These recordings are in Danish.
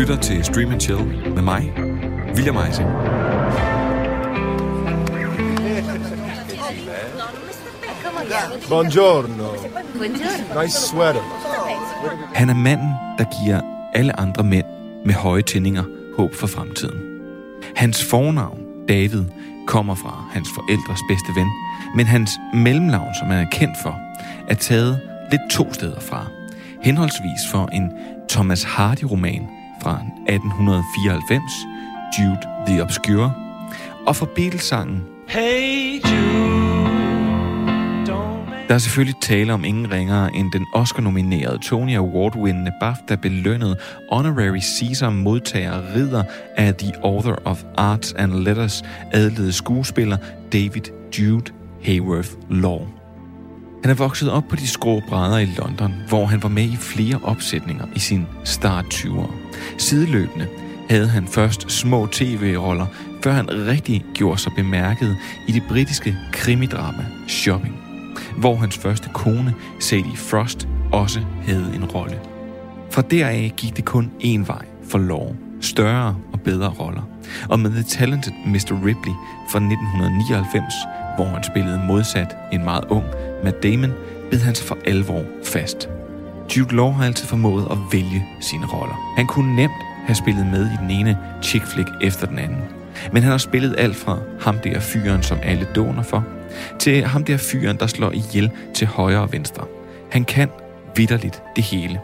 lytter til Stream and Chill med mig, William Eising. Buongiorno. Nice sweater. Han er manden, der giver alle andre mænd med høje tændinger håb for fremtiden. Hans fornavn, David, kommer fra hans forældres bedste ven, men hans mellemnavn, som han er kendt for, er taget lidt to steder fra. Henholdsvis for en Thomas Hardy-roman fra 1894, Jude the Obscure, og for Beatles-sangen Hey Jude, Der er selvfølgelig tale om ingen ringere end den Oscar-nominerede Tony Award-vindende BAFTA belønnede honorary Caesar modtager ridder af The Author of Arts and Letters adlede skuespiller David Jude Hayworth Law. Han er vokset op på de skrå brædder i London, hvor han var med i flere opsætninger i sin start 20'er. Sideløbende havde han først små tv-roller, før han rigtig gjorde sig bemærket i det britiske krimidrama Shopping, hvor hans første kone, Sadie Frost, også havde en rolle. Fra deraf gik det kun én vej for lov, Større og bedre roller. Og med The Talented Mr. Ripley fra 1999, hvor han spillede modsat en meget ung Matt Damon, bed han sig for alvor fast. Jude Law har altid formået at vælge sine roller. Han kunne nemt have spillet med i den ene chick flick efter den anden. Men han har spillet alt fra ham der fyren, som alle doner for, til ham der fyren, der slår ihjel til højre og venstre. Han kan vidderligt det hele.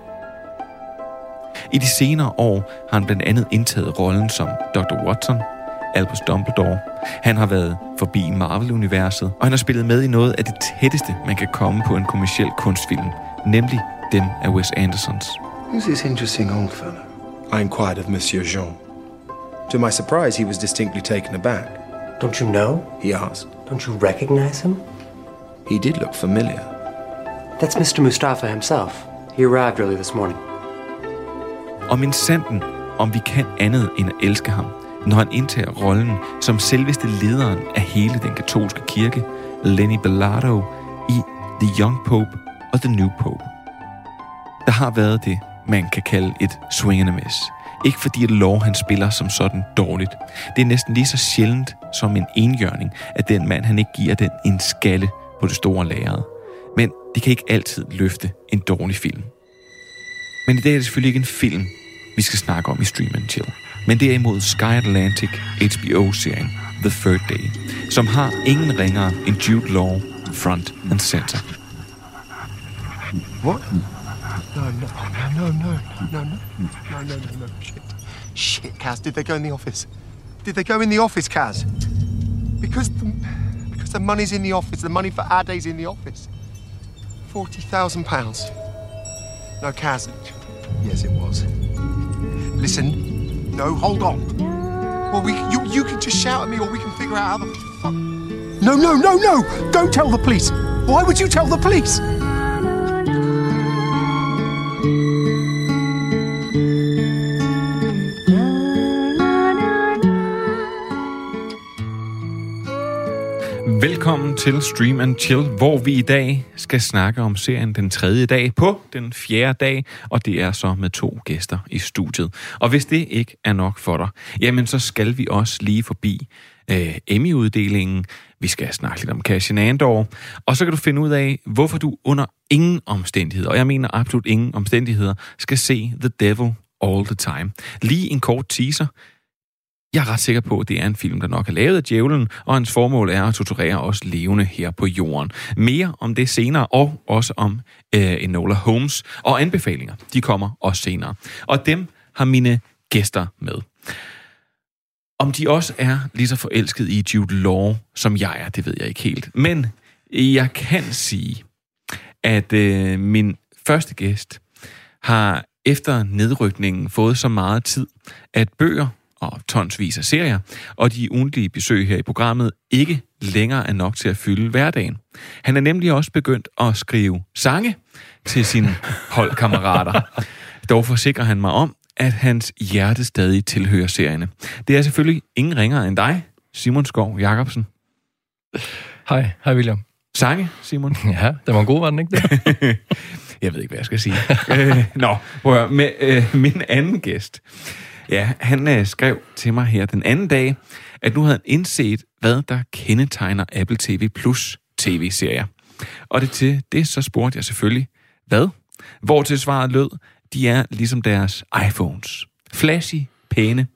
I de senere år har han blandt andet indtaget rollen som Dr. Watson, Albus Dumbledore. Han har været forbi Marvel-universet, og han har spillet med i noget af det tætteste, man kan komme på en kommersiel kunstfilm, nemlig dem af Wes Andersons. Who's this interesting old fellow? I inquired of Monsieur Jean. To my surprise, he was distinctly taken aback. Don't you know? He asked. Don't you recognize him? He did look familiar. That's Mr. Mustafa himself. He arrived early this morning. Og min sanden, om vi kan andet end at elske ham, når han indtager rollen som selveste lederen af hele den katolske kirke, Lenny Bellardo, i The Young Pope og The New Pope. Der har været det, man kan kalde et swingende mess. miss. Ikke fordi at lov han spiller som sådan dårligt. Det er næsten lige så sjældent som en engjørning, at den mand han ikke giver den en skalle på det store lærred. Men det kan ikke altid løfte en dårlig film. Men i dag er det selvfølgelig ikke en film, vi skal snakke om i Stream and Chill. Men derimod Sky Atlantic HBO-serien The Third Day, som har ingen ringere end Jude Law front and center. What? No, no, no, no, no, no, no, no, no, no, no. Shit. Shit, Kaz, did they go in the office? Did they go in the office, Kaz? Because the, because the money's in the office, the money for our days in the office. Forty thousand pounds. No, Kaz. Yes, it was. Listen, no, hold on. Well, we you you can just shout at me, or we can figure out how the fuck. No, no, no, no! Don't tell the police. Why would you tell the police? Velkommen til Stream and Chill, hvor vi i dag skal snakke om serien den tredje dag på den fjerde dag, og det er så med to gæster i studiet. Og hvis det ikke er nok for dig, jamen så skal vi også lige forbi øh, Emmy-uddelingen. Vi skal snakke lidt om Cassian Andor, og så kan du finde ud af, hvorfor du under ingen omstændigheder, og jeg mener absolut ingen omstændigheder, skal se The Devil All the Time. Lige en kort teaser. Jeg er ret sikker på, at det er en film, der nok er lavet af djævlen, og hans formål er at torturere os levende her på jorden. Mere om det senere, og også om øh, Enola Holmes. Og anbefalinger, de kommer også senere. Og dem har mine gæster med. Om de også er lige så forelsket i Jude Law, som jeg er, det ved jeg ikke helt. Men jeg kan sige, at øh, min første gæst har efter nedrykningen fået så meget tid, at bøger og tonsvis af serier, og de ugentlige besøg her i programmet ikke længere er nok til at fylde hverdagen. Han er nemlig også begyndt at skrive sange til sine holdkammerater. Dog forsikrer han mig om, at hans hjerte stadig tilhører serierne. Det er selvfølgelig ingen ringere end dig, Simon Skov Jacobsen. Hej, hej William. Sange, Simon? Ja, det var en god, var den ikke det? jeg ved ikke, hvad jeg skal sige. øh, nå, prøv at med, øh, min anden gæst, Ja, han øh, skrev til mig her den anden dag, at nu havde han indset, hvad der kendetegner Apple TV Plus tv-serier. Og det til det så spurgte jeg selvfølgelig, hvad? Hvor til svaret lød, de er ligesom deres iPhones. Flashy, pæne,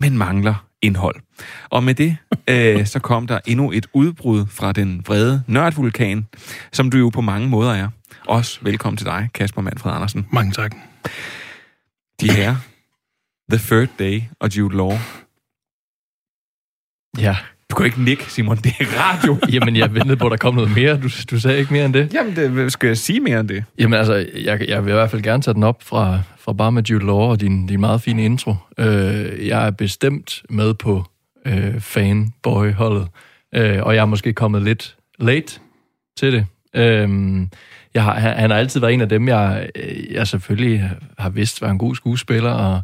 men mangler indhold. Og med det, øh, så kom der endnu et udbrud fra den vrede nørdvulkan, som du jo på mange måder er. Også velkommen til dig, Kasper Manfred Andersen. Mange tak. De her, The Third Day og Jude Law. Ja. Du kan ikke nikke, Simon. Det er radio. Jamen, jeg ventede på, at der kom noget mere. Du, du sagde ikke mere end det. Jamen, det, skal jeg sige mere end det? Jamen, altså, jeg, jeg vil i hvert fald gerne tage den op fra, fra bare med Jude Law og din, din meget fine intro. Øh, jeg er bestemt med på øh, fanboy-holdet, øh, og jeg er måske kommet lidt late til det. Øh, jeg har, han, han har altid været en af dem, jeg, jeg selvfølgelig har vidst var en god skuespiller, og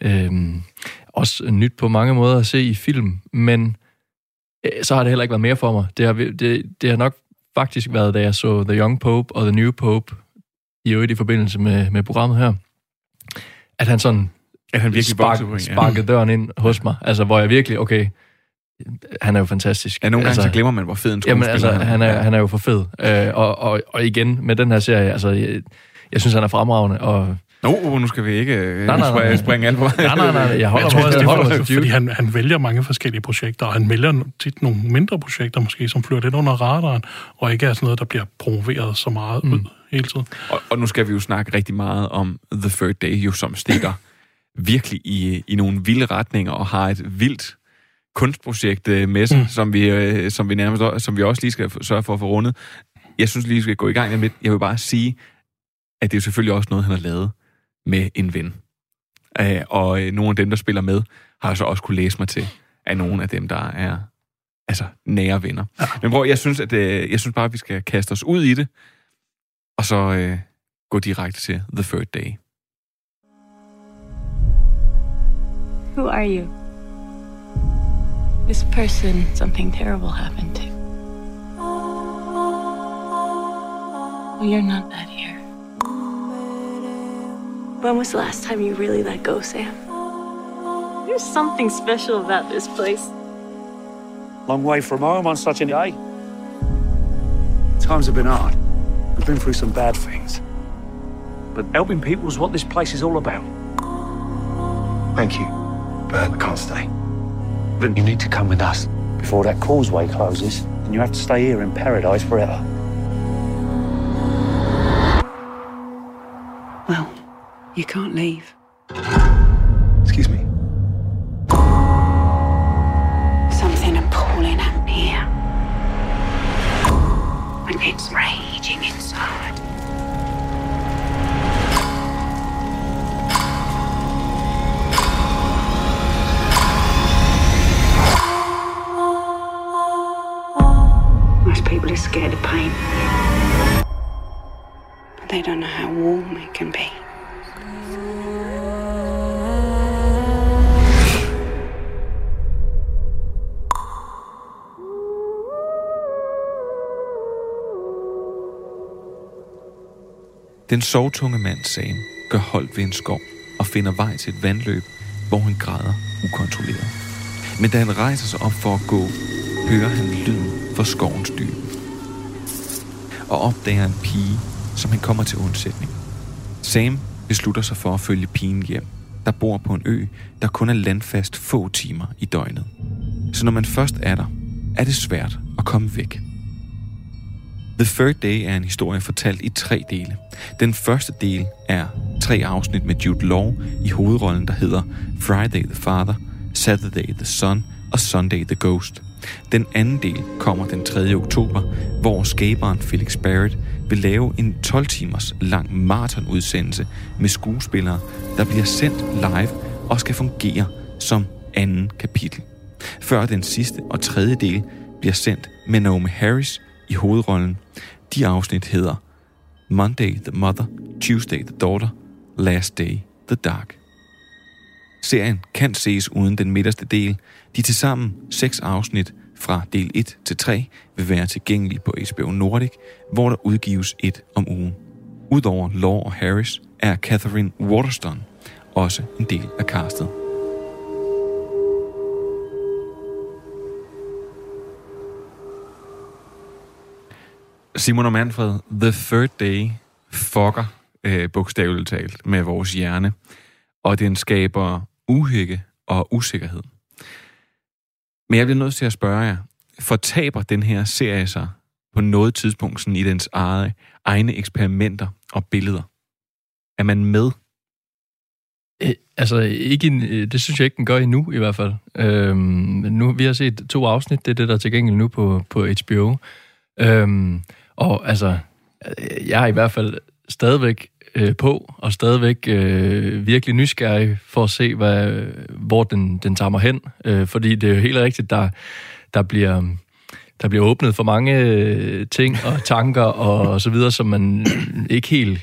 øh, også nyt på mange måder at se i film, men øh, så har det heller ikke været mere for mig. Det har, det, det har nok faktisk været, da jeg så The Young Pope og The New Pope, i øvrigt i forbindelse med, med programmet her, at han sådan At han virkelig spark, en, ja. sparkede døren ind hos mig. Altså, hvor jeg virkelig, okay, han er jo fantastisk. Ja, nogle gange altså, så glemmer man, hvor fed en Jamen altså, han er, han er jo for fed. Øh, og, og, og igen, med den her serie, altså, jeg, jeg synes, han er fremragende, og Nå, oh, nu skal vi ikke øh, Nej, nej, nej. springe- springe alt på vej. nej, nej, nej, jeg holder Jeg tror mig, også, jeg det holder mig fordi han, han vælger mange forskellige projekter, og han vælger tit nogle mindre projekter måske, som flyver lidt under radaren, og ikke er sådan noget, der bliver promoveret så meget mm. ud hele tiden. Og, og nu skal vi jo snakke rigtig meget om The Third Day, jo som stikker virkelig i, i nogle vilde retninger og har et vildt kunstprojekt øh, med sig, mm. som, vi, øh, som vi nærmest også- som vi også lige skal sørge for at få rundet. Jeg synes lige, vi skal gå i gang med lidt. Jeg vil bare sige, at det er jo selvfølgelig også noget, han har lavet med en ven. Øh, og øh, nogle af dem, der spiller med, har så også kunne læse mig til, af nogle af dem, der er altså nære venner. Ja. Men bror, jeg synes, at, øh, jeg synes bare, at vi skal kaste os ud i det, og så øh, gå direkte til The Third Day. Who are you? This person something terrible happened to. Well, you're not that here. When was the last time you really let go, Sam? There's something special about this place. Long way from home on such a day. Times have been hard. We've been through some bad things. But helping people is what this place is all about. Thank you, but I can't stay. Then you need to come with us before that causeway closes, and you have to stay here in paradise forever. You can't leave. Excuse me. Something appalling happened here. And it's raging inside. Most people are scared of pain. But they don't know how warm it can be. Den sovtunge mand Sam gør holdt ved en skov og finder vej til et vandløb, hvor han græder ukontrolleret. Men da han rejser sig op for at gå, hører han lyden fra skovens dyb. Og opdager en pige, som han kommer til undsætning. Sam beslutter sig for at følge pigen hjem, der bor på en ø, der kun er landfast få timer i døgnet. Så når man først er der, er det svært at komme væk. The Third Day er en historie fortalt i tre dele. Den første del er tre afsnit med Jude Law i hovedrollen, der hedder Friday the Father, Saturday the Son og Sunday the Ghost. Den anden del kommer den 3. oktober, hvor skaberen Felix Barrett vil lave en 12 timers lang maratonudsendelse med skuespillere, der bliver sendt live og skal fungere som anden kapitel. Før den sidste og tredje del bliver sendt med Naomi Harris i hovedrollen. De afsnit hedder Monday the Mother, Tuesday the Daughter, Last Day the Dark. Serien kan ses uden den midterste del. De tilsammen seks afsnit fra del 1 til 3 vil være tilgængelige på HBO Nordic, hvor der udgives et om ugen. Udover Law og Harris er Catherine Waterston også en del af castet. Simon og Manfred, The Third Day fucker øh, bogstaveligt talt med vores hjerne, og den skaber uhygge og usikkerhed. Men jeg bliver nødt til at spørge jer, fortaber den her serie sig på noget tidspunkt sådan i dens eget, egne eksperimenter og billeder? Er man med? Æ, altså, ikke, en- øh, det synes jeg ikke, den gør endnu, i hvert fald. Øhm, nu, vi har set to afsnit, det er det, der er tilgængeligt nu på, på HBO. Øhm, og altså, jeg er i hvert fald stadigvæk øh, på, og stadigvæk øh, virkelig nysgerrig for at se, hvad, hvor den, den tager mig hen. Øh, fordi det er jo helt rigtigt, der, der bliver... Der bliver åbnet for mange øh, ting og tanker og så videre, som man ikke helt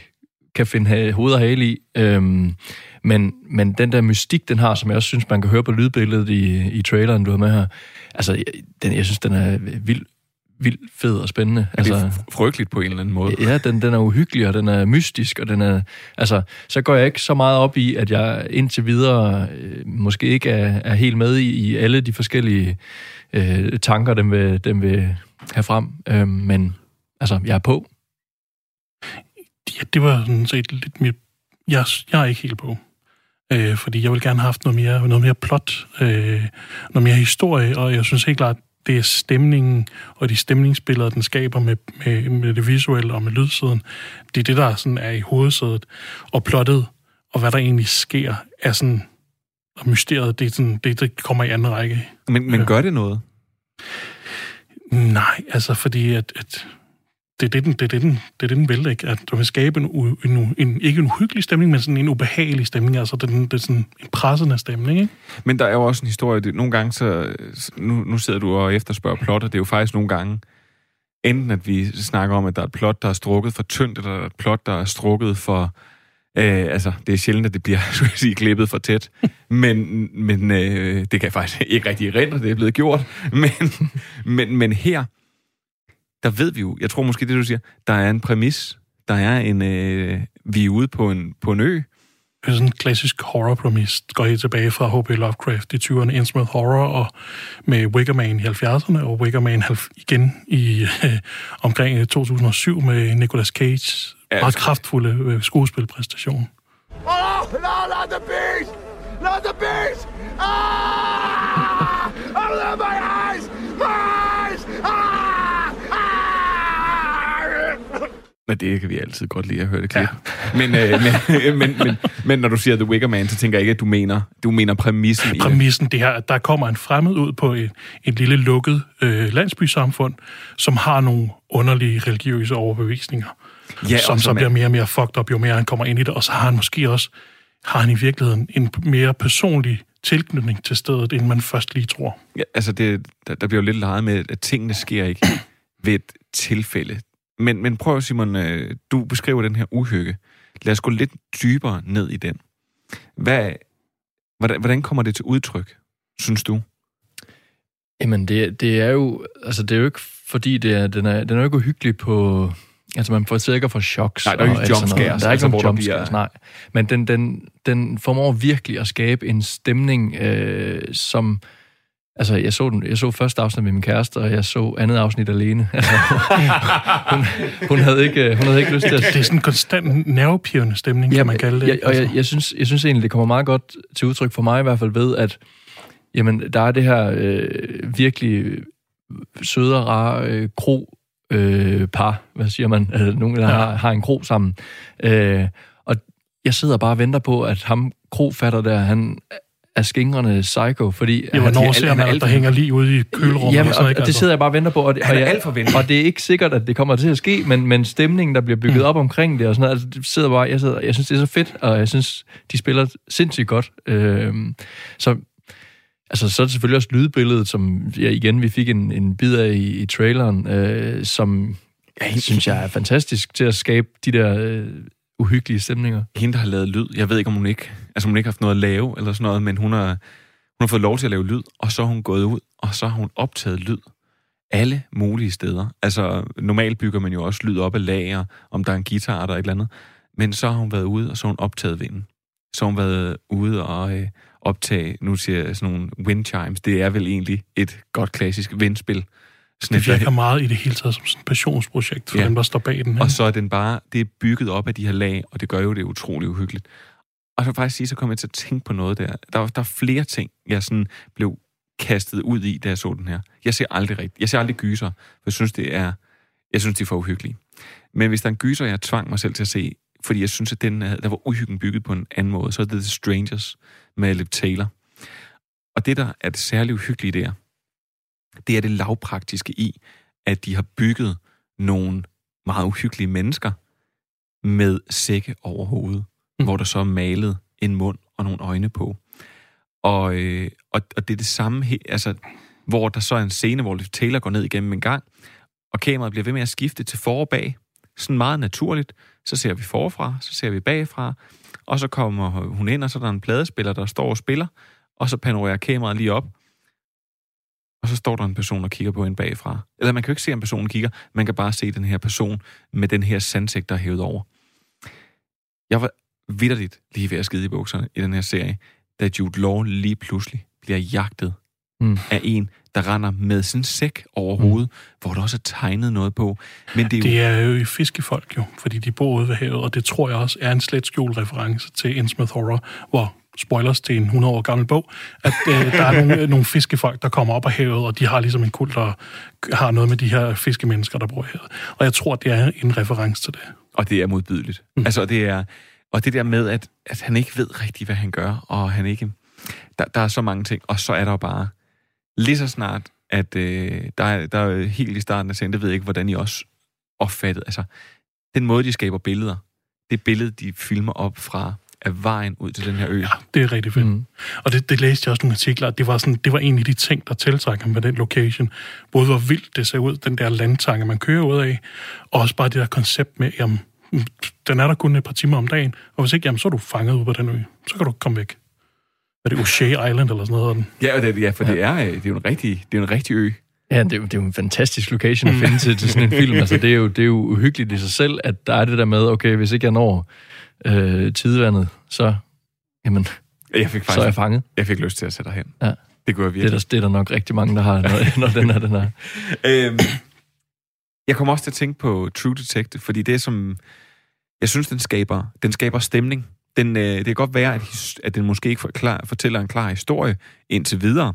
kan finde ha- hoved og hale i. Øhm, men, men den der mystik, den har, som jeg også synes, man kan høre på lydbilledet i, i traileren, du har med her, altså, den, jeg synes, den er vild, vild fed og spændende. Er det Altså, fr- frygteligt på en eller anden måde? Ja, den, den er uhyggelig, og den er mystisk, og den er... Altså, så går jeg ikke så meget op i, at jeg indtil videre øh, måske ikke er, er helt med i, i alle de forskellige øh, tanker, den vil, den vil have frem. Øh, men altså, jeg er på. Ja, det var sådan set lidt mere... Jeg, jeg er ikke helt på. Øh, fordi jeg vil gerne have haft noget mere, noget mere plot, øh, noget mere historie, og jeg synes helt klart, det er stemningen og de stemningsbilleder, den skaber med, med, med det visuelle og med lydsiden. Det er det, der sådan er i hovedsædet. Og plottet, og hvad der egentlig sker, er sådan... Og mysteriet, det, er sådan, det, det kommer i anden række. Men, men gør det noget? Nej, altså fordi at, at det er det, den, det, er det, den, det er det, den vil, ikke? At du vil skabe en, en, en, ikke en uhyggelig stemning, men sådan en ubehagelig stemning. Altså det, er den- det er sådan en pressende stemning, ikke? Men der er jo også en historie. Det, nogle gange så... Nu, nu sidder du og efterspørger plottet, det er jo faktisk nogle gange... Enten at vi snakker om, at der er et plot, der er strukket for tyndt, eller der er et plot, der er strukket for... Øh, altså, det er sjældent, at det bliver, skulle jeg sige, klippet for tæt. Men, men øh, det kan jeg faktisk ikke rigtig erindre, det er blevet gjort. Men, men, men her, der ved vi jo, jeg tror måske det, du siger, der er en præmis, der er en... Øh, vi er ude på en, på en ø, Det er sådan en klassisk horror-præmis. Det går helt tilbage fra H.P. Lovecraft i 20'erne, Innsmouth Horror, og med Wicker Man i 70'erne, og Wicker Man igen i øh, omkring 2007 med Nicolas Cage. Ja, Meget kraftfulde øh, skuespilpræstation. Oh, no, not the beast! Not the beast! Ah! Oh, my eyes! My eyes! Ah! Ah! Men det kan vi altid godt lide at høre det klip. Ja. Men, øh, men, men, men, men når du siger The Wicker Man, så tænker jeg ikke, at du mener, du mener præmissen præmissen, det her, at der kommer en fremmed ud på et, et lille lukket øh, landsbysamfund, som har nogle underlige religiøse overbevisninger, Ja, og som så som er- bliver mere og mere fucked up, jo mere han kommer ind i det, og så har han måske også, har han i virkeligheden en mere personlig tilknytning til stedet, end man først lige tror. Ja, altså, det, der, der bliver jo lidt leget med, at tingene sker ikke ved et tilfælde. Men, men prøv, Simon, øh, du beskriver den her uhygge. Lad os gå lidt dybere ned i den. Hvad, hvordan, hvordan kommer det til udtryk, synes du? Jamen, det, det er jo... Altså, det er jo ikke fordi, det er, den, er, den er jo ikke uhyggelig på... Altså, man får sikkert for choks. Nej, der er ikke jumpscares, Der er ikke altså, nogen jumpscares, bliver- nej. Men den, den, den formår virkelig at skabe en stemning, øh, som... Altså, jeg så, den, jeg så første afsnit med min kæreste, og jeg så andet afsnit alene. Altså, hun, hun, havde ikke, hun havde ikke lyst til at... Det er sådan en konstant nervepirrende stemning, kan man kalde det. Jeg, og jeg, jeg, synes, jeg synes egentlig, det kommer meget godt til udtryk for mig i hvert fald ved, at jamen, der er det her øh, virkelig søde og rare øh, kro øh, par, hvad siger man, øh, nogen der Ja. har, har en kro sammen. Øh, og jeg sidder bare og venter på, at ham krofatter der, han er skingrende psycho, fordi... Ja, han- hvornår ser man, at alt der hænger lige ude i kølrummet? Jamen, og sådan, og, ikke? og det sidder jeg bare og venter på, og det, Han og, er jeg, alt for venlig. og det er ikke sikkert, at det kommer til at ske, men, men stemningen, der bliver bygget Mm. op omkring det, og sådan noget, altså, det sidder bare, jeg, sidder, jeg synes, det er så fedt, og jeg synes, de spiller sindssygt godt. Øhm, så, altså, så er det selvfølgelig også lydbilledet, som ja, igen, vi fik en, en bid af i, i traileren, øh, som jeg synes jeg er fantastisk til at skabe de der øh, uhyggelige stemninger. Hende, der har lavet lyd, jeg ved ikke, om hun ikke, altså hun ikke har haft noget at lave, eller sådan noget, men hun har, hun har fået lov til at lave lyd, og så er hun gået ud, og så har hun optaget lyd alle mulige steder. Altså, normalt bygger man jo også lyd op af lager, om der er en guitar eller et eller andet. Men så har hun været ude, og så har hun optaget vinden. Så har hun været ude og øh, optage, nu siger jeg sådan nogle wind chimes, det er vel egentlig et godt klassisk vindspil, Det virker meget i det hele taget som sådan et passionsprojekt for Ja. dem, der står bag den. Og ikke? så er den bare, det er bygget op af de her lag, og det gør jo det utrolig uhyggeligt. Og så vil jeg faktisk sige, så kom jeg til at tænke på noget der. Der, var- der er flere ting, jeg sådan blev kastet ud i, da jeg så den her. Jeg ser aldrig rigtigt. Jeg ser aldrig gyser, for jeg synes, det er, jeg synes, de er for uhyggelige. Men hvis der er en gyser, jeg tvang mig selv til at se, fordi jeg synes, at den, der var uhyggen bygget på en anden måde, så er det The Strangers med Liv Taylor. Og det, der er det særligt uhyggelige der, det er det lavpraktiske i, at de har bygget nogle meget uhyggelige mennesker med sække over hovedet hvor der så er malet en mund og nogle øjne på. Og, øh, og, og det er det samme, her, altså, hvor der så er en scene, hvor Taylor går ned igennem en gang, og kameraet bliver ved med at skifte til for og bag. Sådan meget naturligt. Så ser vi forfra, så ser vi bagfra, og så kommer hun ind, og så er der en pladespiller, der står og spiller, og så panorerer kameraet lige op, og så står der en person og kigger på en bagfra. Eller man kan jo ikke se, om personen kigger, man kan bare se den her person med den her sandsigt, der er hævet over. Jeg var vidderligt lige ved at skide i bukserne i den her serie, da Jude Law lige pludselig bliver jagtet Mm. af en, der render med sin sæk over hovedet, hvor der også er tegnet noget på. Men det er jo... Det er jo fiskefolk jo, fordi de bor ude ved havet, og det tror jeg også er en slet skjult reference til Innsmouth Horror, hvor spoilers til en 100 år gammel bog, at øh, der er nogle, nogle fiskefolk, der kommer op af havet, og de har ligesom en kult, der har noget med de her fiskemennesker, der bor i havet. Og jeg tror, det er en reference til det. Og det er modbydeligt. Mm. Altså, det er... Og det der med, at, at han ikke ved rigtigt, hvad han gør, og han ikke... Der, der er så mange ting, og så er der jo bare... Lige så snart, at øh, der, er, der er helt i starten af serien, det ved jeg ikke, hvordan I også opfattede. Altså, den måde, de skaber billeder, det billede, de filmer op fra af vejen ud til den her ø. Ja. Det er rigtig fedt. Mm. Og det, det læste jeg også nogle artikler, det var, sådan, det var en af de ting, der tiltrækker med den location. Både hvor vildt det ser ud, den der landtange, man kører ud af, og også bare det der koncept med, jamen, den er der kun et par timer om dagen, og hvis ikke, jamen, så er du fanget ude på den ø. Så kan du komme væk. Er det O'Shea Island eller sådan noget? af Den? Ja, det, ja for ja. det er, øh, det er jo en rigtig, det er en rigtig ø. Ja, det er, jo, det er jo en fantastisk location at finde til, til sådan en film. Altså, det, er jo, det er jo uhyggeligt i sig selv, at der er det der med, okay, hvis ikke jeg når øh, tidevandet, så, jamen, Jeg fik faktisk, så er jeg fanget. Jeg fik lyst til at sætte dig hen. Ja. Det kunne jeg Det er, virkelig. der, det er der nok rigtig mange, der har, når, når den er den her. øhm, jeg kommer også til at tænke på True Detective, fordi det er som... Jeg synes, den skaber, den skaber stemning. Den, øh, det kan godt være, at, at den måske ikke forklar, fortæller en klar historie indtil videre.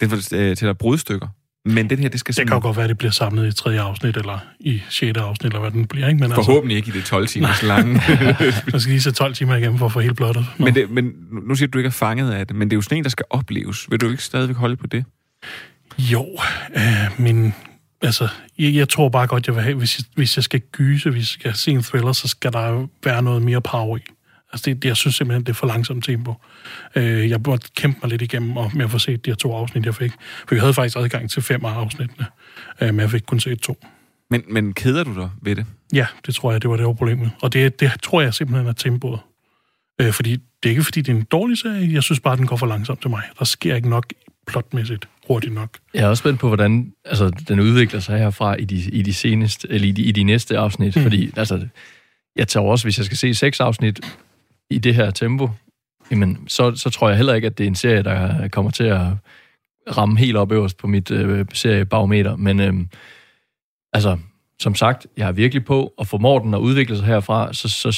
Den fortæller brudstykker. Men den her, det skal Det kan jo simpelthen... godt være, at det bliver samlet i tredje afsnit, eller i sjette afsnit, eller hvad den bliver, ikke? Men Forhåbentlig ikke i det 12 timers lange. altså, man skal lige se 12 timer igennem for at få helt blottet. Nå. men, det, men nu siger du, du ikke er fanget af det, men det er jo sådan en, der skal opleves. Vil du ikke stadigvæk holde på det? Jo, øh, men altså, jeg, jeg tror bare godt, jeg vil have, hvis jeg, hvis jeg skal gyse, hvis jeg skal se en thriller, så skal der være noget mere power i. Altså, det, det, jeg synes simpelthen, det er for langsomt tempo. Øh, jeg måtte kæmpe mig lidt igennem og med at få set de her to afsnit, jeg fik. For jeg havde faktisk adgang til fem af afsnittene, øh, men jeg fik kun set to. Men, men keder du dig ved det? Ja, det tror jeg, det var det var problemet. Og det, det tror jeg simpelthen er tempoet. Øh, fordi det er ikke, fordi det er en dårlig serie. Jeg synes bare, den går for langsomt til mig. Der sker ikke nok plotmæssigt hurtigt nok. Jeg er også spændt på, hvordan altså, den udvikler sig herfra i de, i de seneste, eller i de, i de næste afsnit. Mm. Fordi altså, jeg tager også, hvis jeg skal se seks afsnit i det her tempo, jamen, så, så tror jeg heller ikke, at det er en serie, der kommer til at ramme helt op øverst på mit øh, seriebarometer. Men øh, altså, som sagt, jeg er virkelig på, og formår den at udvikle sig herfra, så, så,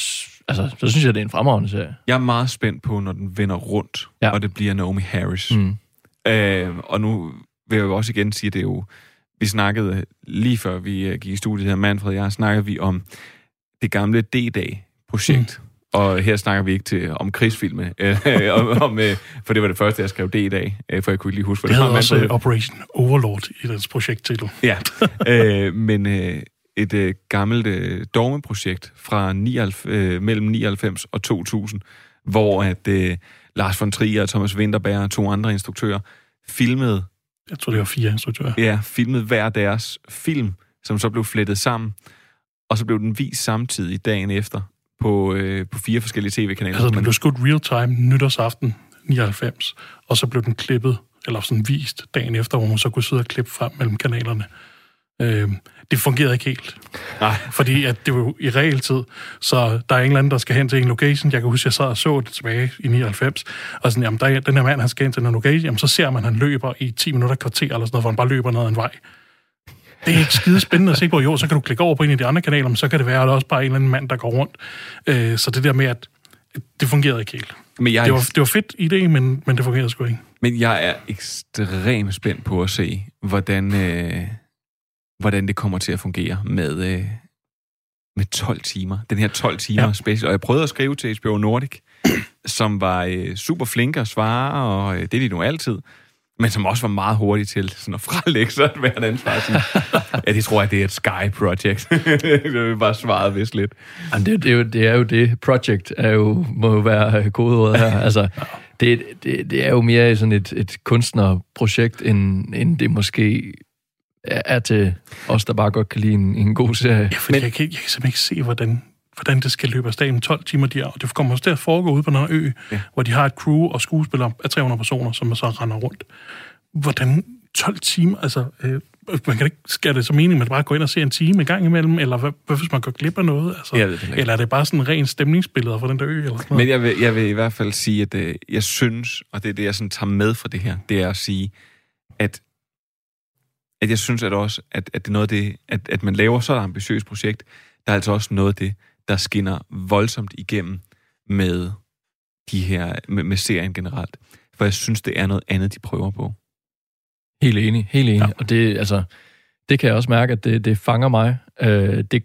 altså, så synes jeg, det er en fremragende serie. Jeg er meget spændt på, når den vender rundt, ja. og det bliver Naomi Harris. Mm. Øh, og nu vil jeg jo også igen sige, at det er jo... Vi snakkede lige før vi øh, gik i studiet her, Manfred og jeg, snakkede vi om det gamle D-Dag-projekt. Mm. Og her snakker vi ikke til, om krigsfilme, øh, om, om, øh, for det var det første, jeg skrev D-Dag, øh, for jeg kunne ikke lige huske, hvad Det det, var. også men- øh, Operation Overlord i dens projekttitel. Ja, øh, men øh, et øh, gammelt øh, dogmeprojekt fra 99, øh, mellem 99 og 2000, hvor at øh, Lars von Trier og Thomas Winterberg og to andre instruktører filmede, Jeg tror, det var fire instruktører. ja, filmede hver deres film, som så blev flettet sammen, og så blev den vist samtidig dagen efter på, øh, på fire forskellige tv-kanaler. Altså, den blev skudt real time nytårsaften 99, og så blev den klippet, eller sådan vist dagen efter, hvor man så kunne sidde og klippe frem mellem kanalerne. Øh, det fungerede ikke helt. Nej. Fordi at det var jo i realtid, så der er en eller anden, der skal hen til en location. Jeg kan huske, jeg sad og så det tilbage i 99, og sådan, jamen, der er, den her mand, han skal hen til en location, jamen, så ser man, at han løber i 10 minutter, kvarter eller sådan noget, hvor han bare løber ned ad en vej. det er ikke skide spændende at se på. Jo, så kan du klikke over på en af de andre kanaler, men så kan det være, at der også bare er en eller anden mand, der går rundt. Øh, så det der med, at det fungerede ikke helt. Men jeg, Det var, det var fedt idé, men, men det fungerede sgu ikke. Men jeg er ekstremt spændt på at se, hvordan, øh, hvordan det kommer til at fungere med, øh, med 12 timer. Den her 12 timer Ja. special. Og jeg prøvede at skrive til HBO Nordic, som var øh, super flinke at svare, og øh, det er de nu altid. Men som også var meget hurtige til sådan at frelægge sig hvert ansvar. Sådan, ja, det tror jeg, det er et Sky-project. det er bare svaret vist lidt. Jamen, det, det, er jo, det er jo det. Project er jo, må jo være kodeordet her. Altså, det, det, det er jo mere sådan et, et kunstnerprojekt, end, end det måske er, er til os, der bare godt kan lide en, en god serie. Ja, fordi men, jeg, kan, ikke- jeg kan simpelthen ikke se, hvordan, hvordan det skal løbe af stagen 12 timer. De er, og det kommer også til at foregå ude på den her ø, ja. hvor de har et crew og skuespillere af 300 personer, som så render rundt. Hvordan 12 timer? Altså, øh, man kan ikke, skal det så mening, at man bare går ind og ser en time i gang imellem, eller hvad, hvad hvis man går glip af noget? Altså, ved det ikke. eller er det bare sådan en ren stemningsbillede for den der ø? Eller sådan noget? Men jeg vil, jeg vil i hvert fald sige, at øh, jeg synes, og det er det, jeg sådan tager med fra det her, det er at sige, at jeg synes at også, at, at det er noget af det, at, at man laver så et ambitiøst projekt, der er altså også noget af det, der skinner voldsomt igennem med de her, med, med serien generelt. For jeg synes, det er noget andet, de prøver på. Helt enig, helt enig. Ja. Og det, altså, det kan jeg også mærke, at det, det fanger mig. Øh, det,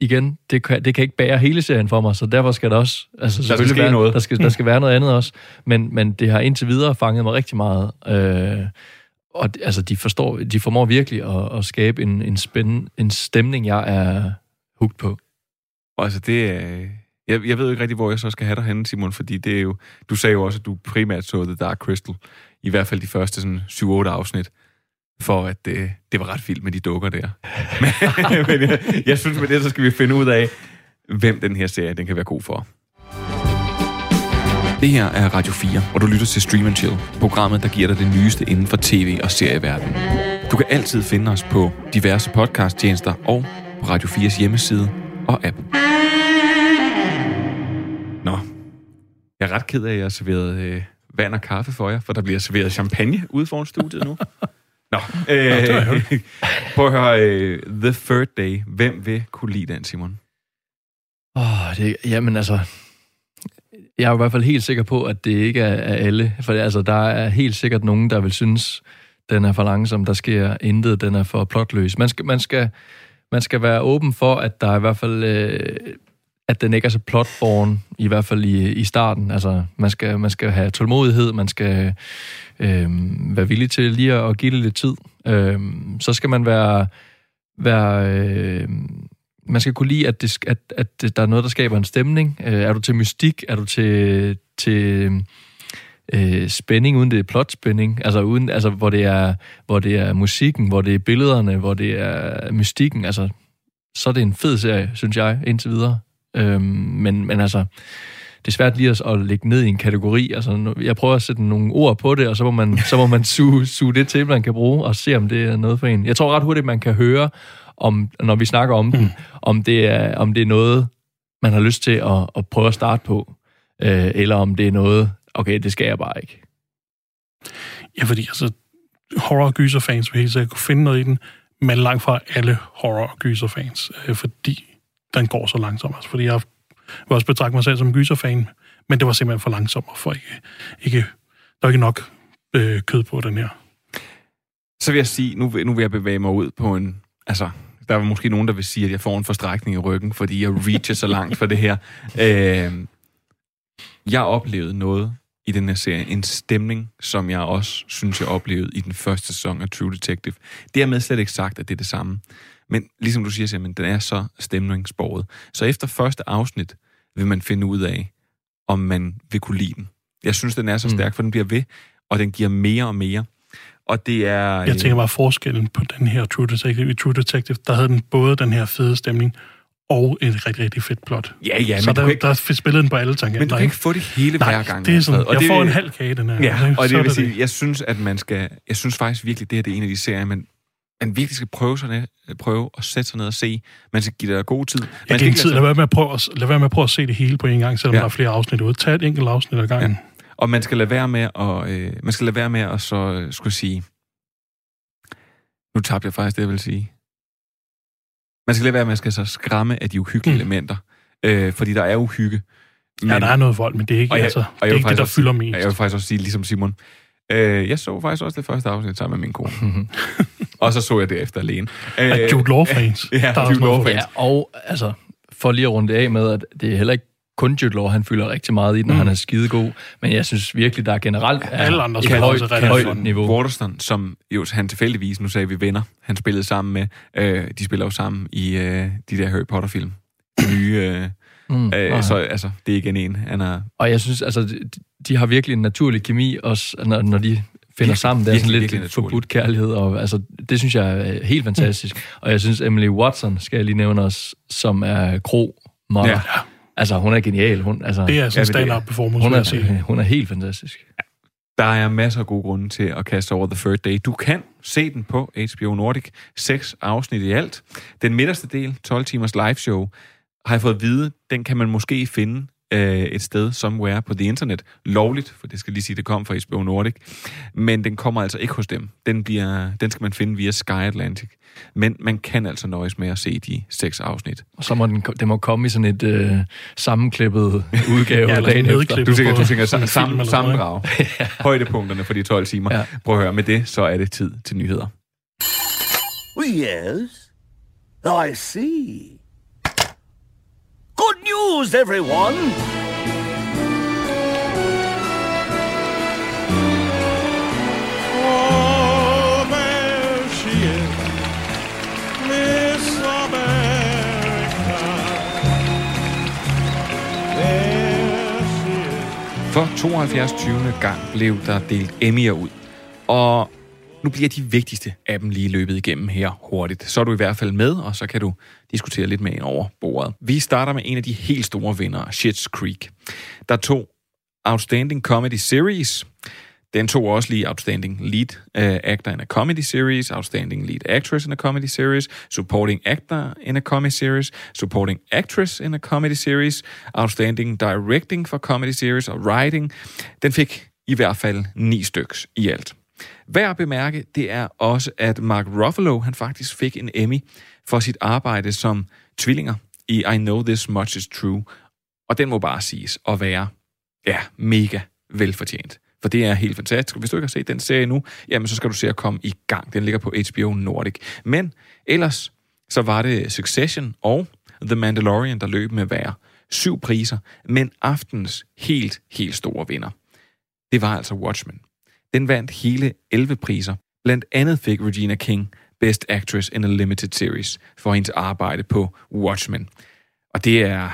igen, det kan, det kan ikke bære hele serien for mig, så derfor skal der også... Altså, skal selvfølgelig ske være, noget. Der skal, der skal være noget andet også. Men, men det har indtil videre fanget mig rigtig meget. Øh, og altså, de, forstår, de formår virkelig at, at skabe en, en, spændende, en stemning, jeg er hooked på. Og altså, det er... Jeg, jeg ved jo ikke rigtig, hvor jeg så skal have dig henne, Simon, fordi det er jo... Du sagde jo også, at du primært så The Dark Crystal, i hvert fald de første sådan 7-8 afsnit, for at det, det var ret vildt med de dukker der. men, men jeg, jeg synes med det, så skal vi finde ud af, hvem den her serie, den kan være god for. Det her er Radio 4, og du lytter til Stream and Chill, programmet, der giver dig det nyeste inden for tv- og serieverdenen. Du kan altid finde os på diverse podcasttjenester og på Radio 4's hjemmeside og app. Nå, jeg er ret ked af, at jeg har serveret øh, vand og kaffe for jer, for der bliver serveret champagne ude foran studiet nu. Nå, øh, prøv at høre, øh, The Third Day. Hvem vil kunne lide den, Simon? Åh, oh, det, jamen altså, jeg er i hvert fald helt sikker på, at det ikke er, er alle. For altså, der er helt sikkert nogen, der vil synes, den er for langsom, der sker intet, den er for plotløs. Man skal, man skal, man skal være åben for, at der er i hvert fald, øh, at den ikke er så plotborn, i hvert fald i, i starten. Altså, man skal, man skal have tålmodighed, man skal øh, være villig til lige at, at give det lidt tid. Øh, så skal man være, være øh, man skal kunne lide, at, det, at, at der er noget, der skaber en stemning. Øh, er du til mystik? Er du til, til øh, spænding, uden det er plotspænding? Altså, uden, altså hvor, det er, hvor det er musikken, hvor det er billederne, hvor det er mystikken. Altså, så er det en fed serie, synes jeg, indtil videre. Øhm, men, men altså, det er svært lige at, at lægge ned i en kategori. Altså, jeg prøver at sætte nogle ord på det, og så må man, så må man suge, suge det til, man kan bruge, og se, om det er noget for en. Jeg tror ret hurtigt, man kan høre, om, når vi snakker om den, om det er, om det er noget, man har lyst til at, at prøve at starte på, øh, eller om det er noget, okay, det skal jeg bare ikke. Ja, fordi altså, horror- og gyserfans vil helt sikkert kunne finde noget i den, men langt fra alle horror- og gyserfans, øh, fordi den går så langsomt. Altså, fordi jeg vil også betragte mig selv som gyserfan, men det var simpelthen for langsomt, og for ikke, ikke, der var ikke nok øh, kød på den her. Så vil jeg sige, nu, nu vil jeg bevæge mig ud på en... Altså, der er måske nogen, der vil sige, at jeg får en forstrækning i ryggen, fordi jeg reacher så langt for det her. Øh, jeg oplevede noget i den her serie. En stemning, som jeg også synes, jeg oplevede i den første sæson af True Detective. Dermed slet ikke sagt, at det er det samme. Men ligesom du siger, Simon, den er så stemningsborget. Så efter første afsnit vil man finde ud af, om man vil kunne lide den. Jeg synes, den er så Mm. stærk, for den bliver ved, og den giver mere og mere. Og det er... Jeg tænker bare forskellen på den her True Detective. I True Detective, der havde den både den her fede stemning, og et rigtig, rigtig fedt plot. Ja, ja, så men du der, ikke- der spillede den på alle tangenter. Men du kan ikke få det hele Nej, hver gang. det er sådan, Alfred. jeg får vil- en halv kage, den her. Ja, Så og det er vil det sige, det. jeg synes, at man skal... Jeg synes faktisk virkelig, det her det er en af de serier, man, man virkelig skal prøve, sig ned, prøve at sætte sig ned og se. Man skal give dig god tid. Man Jeg giver tid. Lad være, med at prøve at, lad være med at prøve at se det hele på en gang, selvom ja. der er flere afsnit ude. Tag et enkelt afsnit ad gangen. Ja. Og man skal lade være med at... Øh, man skal lade være med at så... Øh, skulle jeg sige... Nu tabte jeg faktisk det, jeg vil sige. Man skal lade være med at skal så skræmme af de uhyggelige mm. elementer, øh, fordi der er uhygge. Men, ja, der er noget vold, men det er ikke, og jeg, altså, og det, er ikke det, der også fylder mest. Jeg vil faktisk også sige, ligesom Simon, øh, jeg så faktisk også det første afsnit sammen med min kone. og så så jeg det efter alene. Øh, Jude Law-fans. Ja, Der er Jude noget Law-fans. Ja, og altså, for lige at runde det af med, at det er heller ikke kun Jude Law, han fylder rigtig meget i den, og han er skidegod. Men jeg synes virkelig, der er generelt er Alle andre et højt, også højt niveau. Waterston, som jo han tilfældigvis, nu sagde vi venner, han spillede sammen med, øh, de spiller jo sammen i øh, de der Harry Potter-film. De nye, øh, Mm, øh, nej. så altså, det er igen en, han er Og jeg synes, altså, de, de har virkelig en naturlig kemi, også når, når de finder sammen. Det er sådan lidt virkelig forbudt kærlighed, og altså, det synes jeg er helt fantastisk. Og jeg synes, Emily Watson, skal jeg lige nævne os, som er kro mother. Ja. Altså, hun er genial. Hun, altså, Det er sådan en stand-up performance, hun, vil jeg sige. er, hun er helt fantastisk. Der er masser af gode grunde til at kaste over The Third Day. Du kan se den på HBO Nordic. Seks afsnit i alt. Den midterste del, 12 timers live show, har jeg fået at vide, den kan man måske finde øh, et sted somewhere på the internet. Lovligt, for det skal lige sige, det kom fra HBO Nordic. Men den kommer altså ikke hos dem. Den, bliver, den skal man finde via Sky Atlantic. Men man kan altså nøjes med at se de seks afsnit. Og så må den, den må komme i sådan et øh, sammenklippet udgave Ja, eller nedklippet. efter. Du tænker, du tænker en sam, sam, sammendrag. Højdepunkterne for de 12 timer. Ja. Prøv at høre, med det, så er det tid til nyheder. Yes, I see. Good news, everyone! Oh, there she is, Miss America. There she is. For 72. 20. gang blev der delt Emmy'er ud. Og nu bliver de vigtigste af dem lige løbet igennem her hurtigt. Så er du i hvert fald med, og så kan du diskutere lidt med en over bordet. Vi starter med en af de helt store vinder, Shit's Creek. Der tog Outstanding Comedy Series. Den tog også lige Outstanding Lead uh, Actor in a Comedy Series, Outstanding Lead Actress in a Comedy Series, Supporting Actor in a Comedy Series, Supporting Actress in a Comedy Series, Outstanding Directing for Comedy Series og Writing. Den fik i hvert fald ni styks i alt. Værd at bemærke, det er også, at Mark Ruffalo, han faktisk fik en Emmy for sit arbejde som tvillinger i I Know This Much Is True. Og den må bare siges at være, ja, mega velfortjent. For det er helt fantastisk. Hvis du ikke har set den serie nu, jamen så skal du se at komme i gang. Den ligger på HBO Nordic. Men ellers, så var det Succession og The Mandalorian, der løb med hver syv priser, men aftens helt, helt store vinder. Det var altså Watchmen. Den vandt hele 11 priser. Blandt andet fik Regina King Best Actress in a Limited Series for hendes arbejde på Watchmen. Og det er,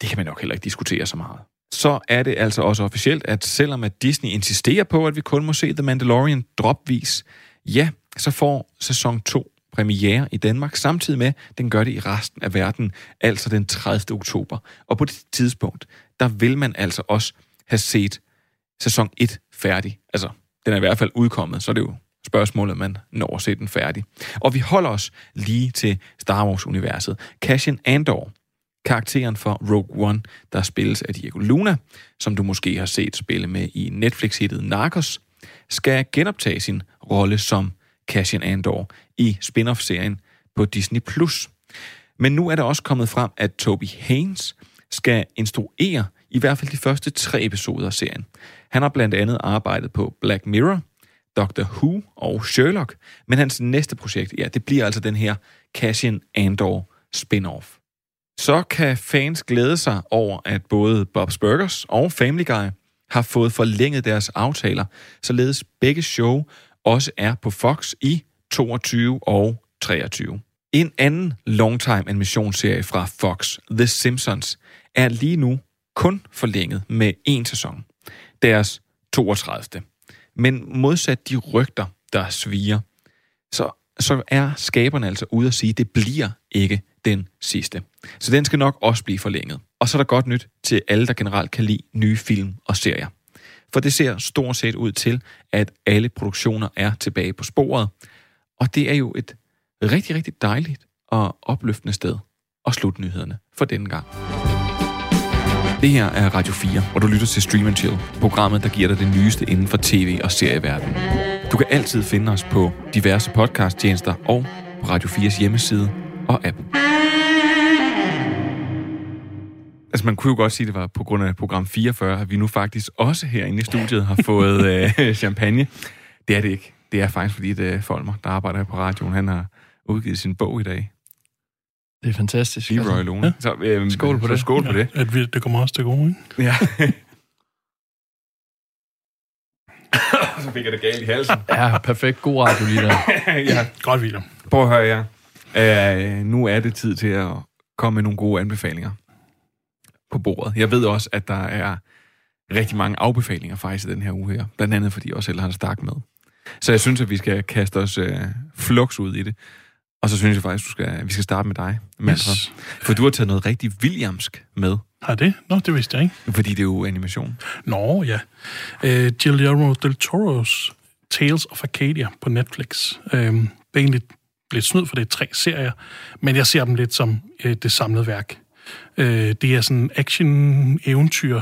det kan man nok heller ikke diskutere så meget. Så er det altså også officielt, at selvom at Disney insisterer på, at vi kun må se The Mandalorian dropvis, ja, så får sæson 2 premiere i Danmark, samtidig med, at den gør det i resten af verden, altså den 30. oktober. Og på det tidspunkt, der vil man altså også have set sæson 1 færdig. Altså, den er i hvert fald udkommet, så er det jo spørgsmålet, man når at se den færdig. Og vi holder os lige til Star Wars-universet. Cassian Andor, karakteren for Rogue One, der spilles af Diego Luna, som du måske har set spille med i Netflix-hittet Narcos, skal genoptage sin rolle som Cassian Andor i spin-off-serien på Disney+. Plus. Men nu er der også kommet frem, at Toby Haynes skal instruere i hvert fald de første tre episoder af serien. Han har blandt andet arbejdet på Black Mirror, Doctor Who og Sherlock, men hans næste projekt, ja, det bliver altså den her Cassian Andor spin-off. Så kan fans glæde sig over, at både Bob's Burgers og Family Guy har fået forlænget deres aftaler, således begge show også er på Fox i 22 og 23. En anden longtime animationsserie fra Fox, The Simpsons, er lige nu kun forlænget med en sæson. Deres 32. Men modsat de rygter, der sviger, så, så er skaberne altså ude at sige, at det bliver ikke den sidste. Så den skal nok også blive forlænget. Og så er der godt nyt til alle, der generelt kan lide nye film og serier. For det ser stort set ud til, at alle produktioner er tilbage på sporet. Og det er jo et rigtig, rigtig dejligt og opløftende sted at slutte nyhederne for denne gang. Det her er Radio 4, og du lytter til Stream and Chill, programmet, der giver dig det nyeste inden for tv- og serieverdenen. Du kan altid finde os på diverse podcasttjenester og på Radio 4's hjemmeside, og app. Altså, man kunne jo godt sige, at det var på grund af program 44, at vi nu faktisk også herinde i studiet har fået øh, champagne. Det er det ikke. Det er faktisk, fordi det er Folmer, der arbejder her på radioen, han har udgivet sin bog i dag. Det er fantastisk. Leroy altså. Lone. Ja. Så, øhm, Skål på så det. skål på det. At vi, det kommer også til gode, ikke? Ja. så fik jeg det galt i halsen. Ja, perfekt. God radio lige der. ja. Godt, William. Prøv at høre jer. Øh, nu er det tid til at komme med nogle gode anbefalinger på bordet. Jeg ved også, at der er rigtig mange afbefalinger faktisk i den her uge her. Blandt andet, fordi jeg også selv har en stak med. Så jeg synes, at vi skal kaste os øh, flux ud i det. Og så synes jeg faktisk, du skal, vi skal starte med dig, Manfred. Yes. For du har taget noget rigtig Williamsk med. Har det? Nå, det vidste jeg ikke. Fordi det er jo animation. Nå, ja. Uh, Guillermo del Toro's Tales of Arcadia på Netflix. Uh, det er egentlig lidt snyd, for det er tre serier, men jeg ser dem lidt som uh, det samlede værk. Uh, det er sådan en action-eventyr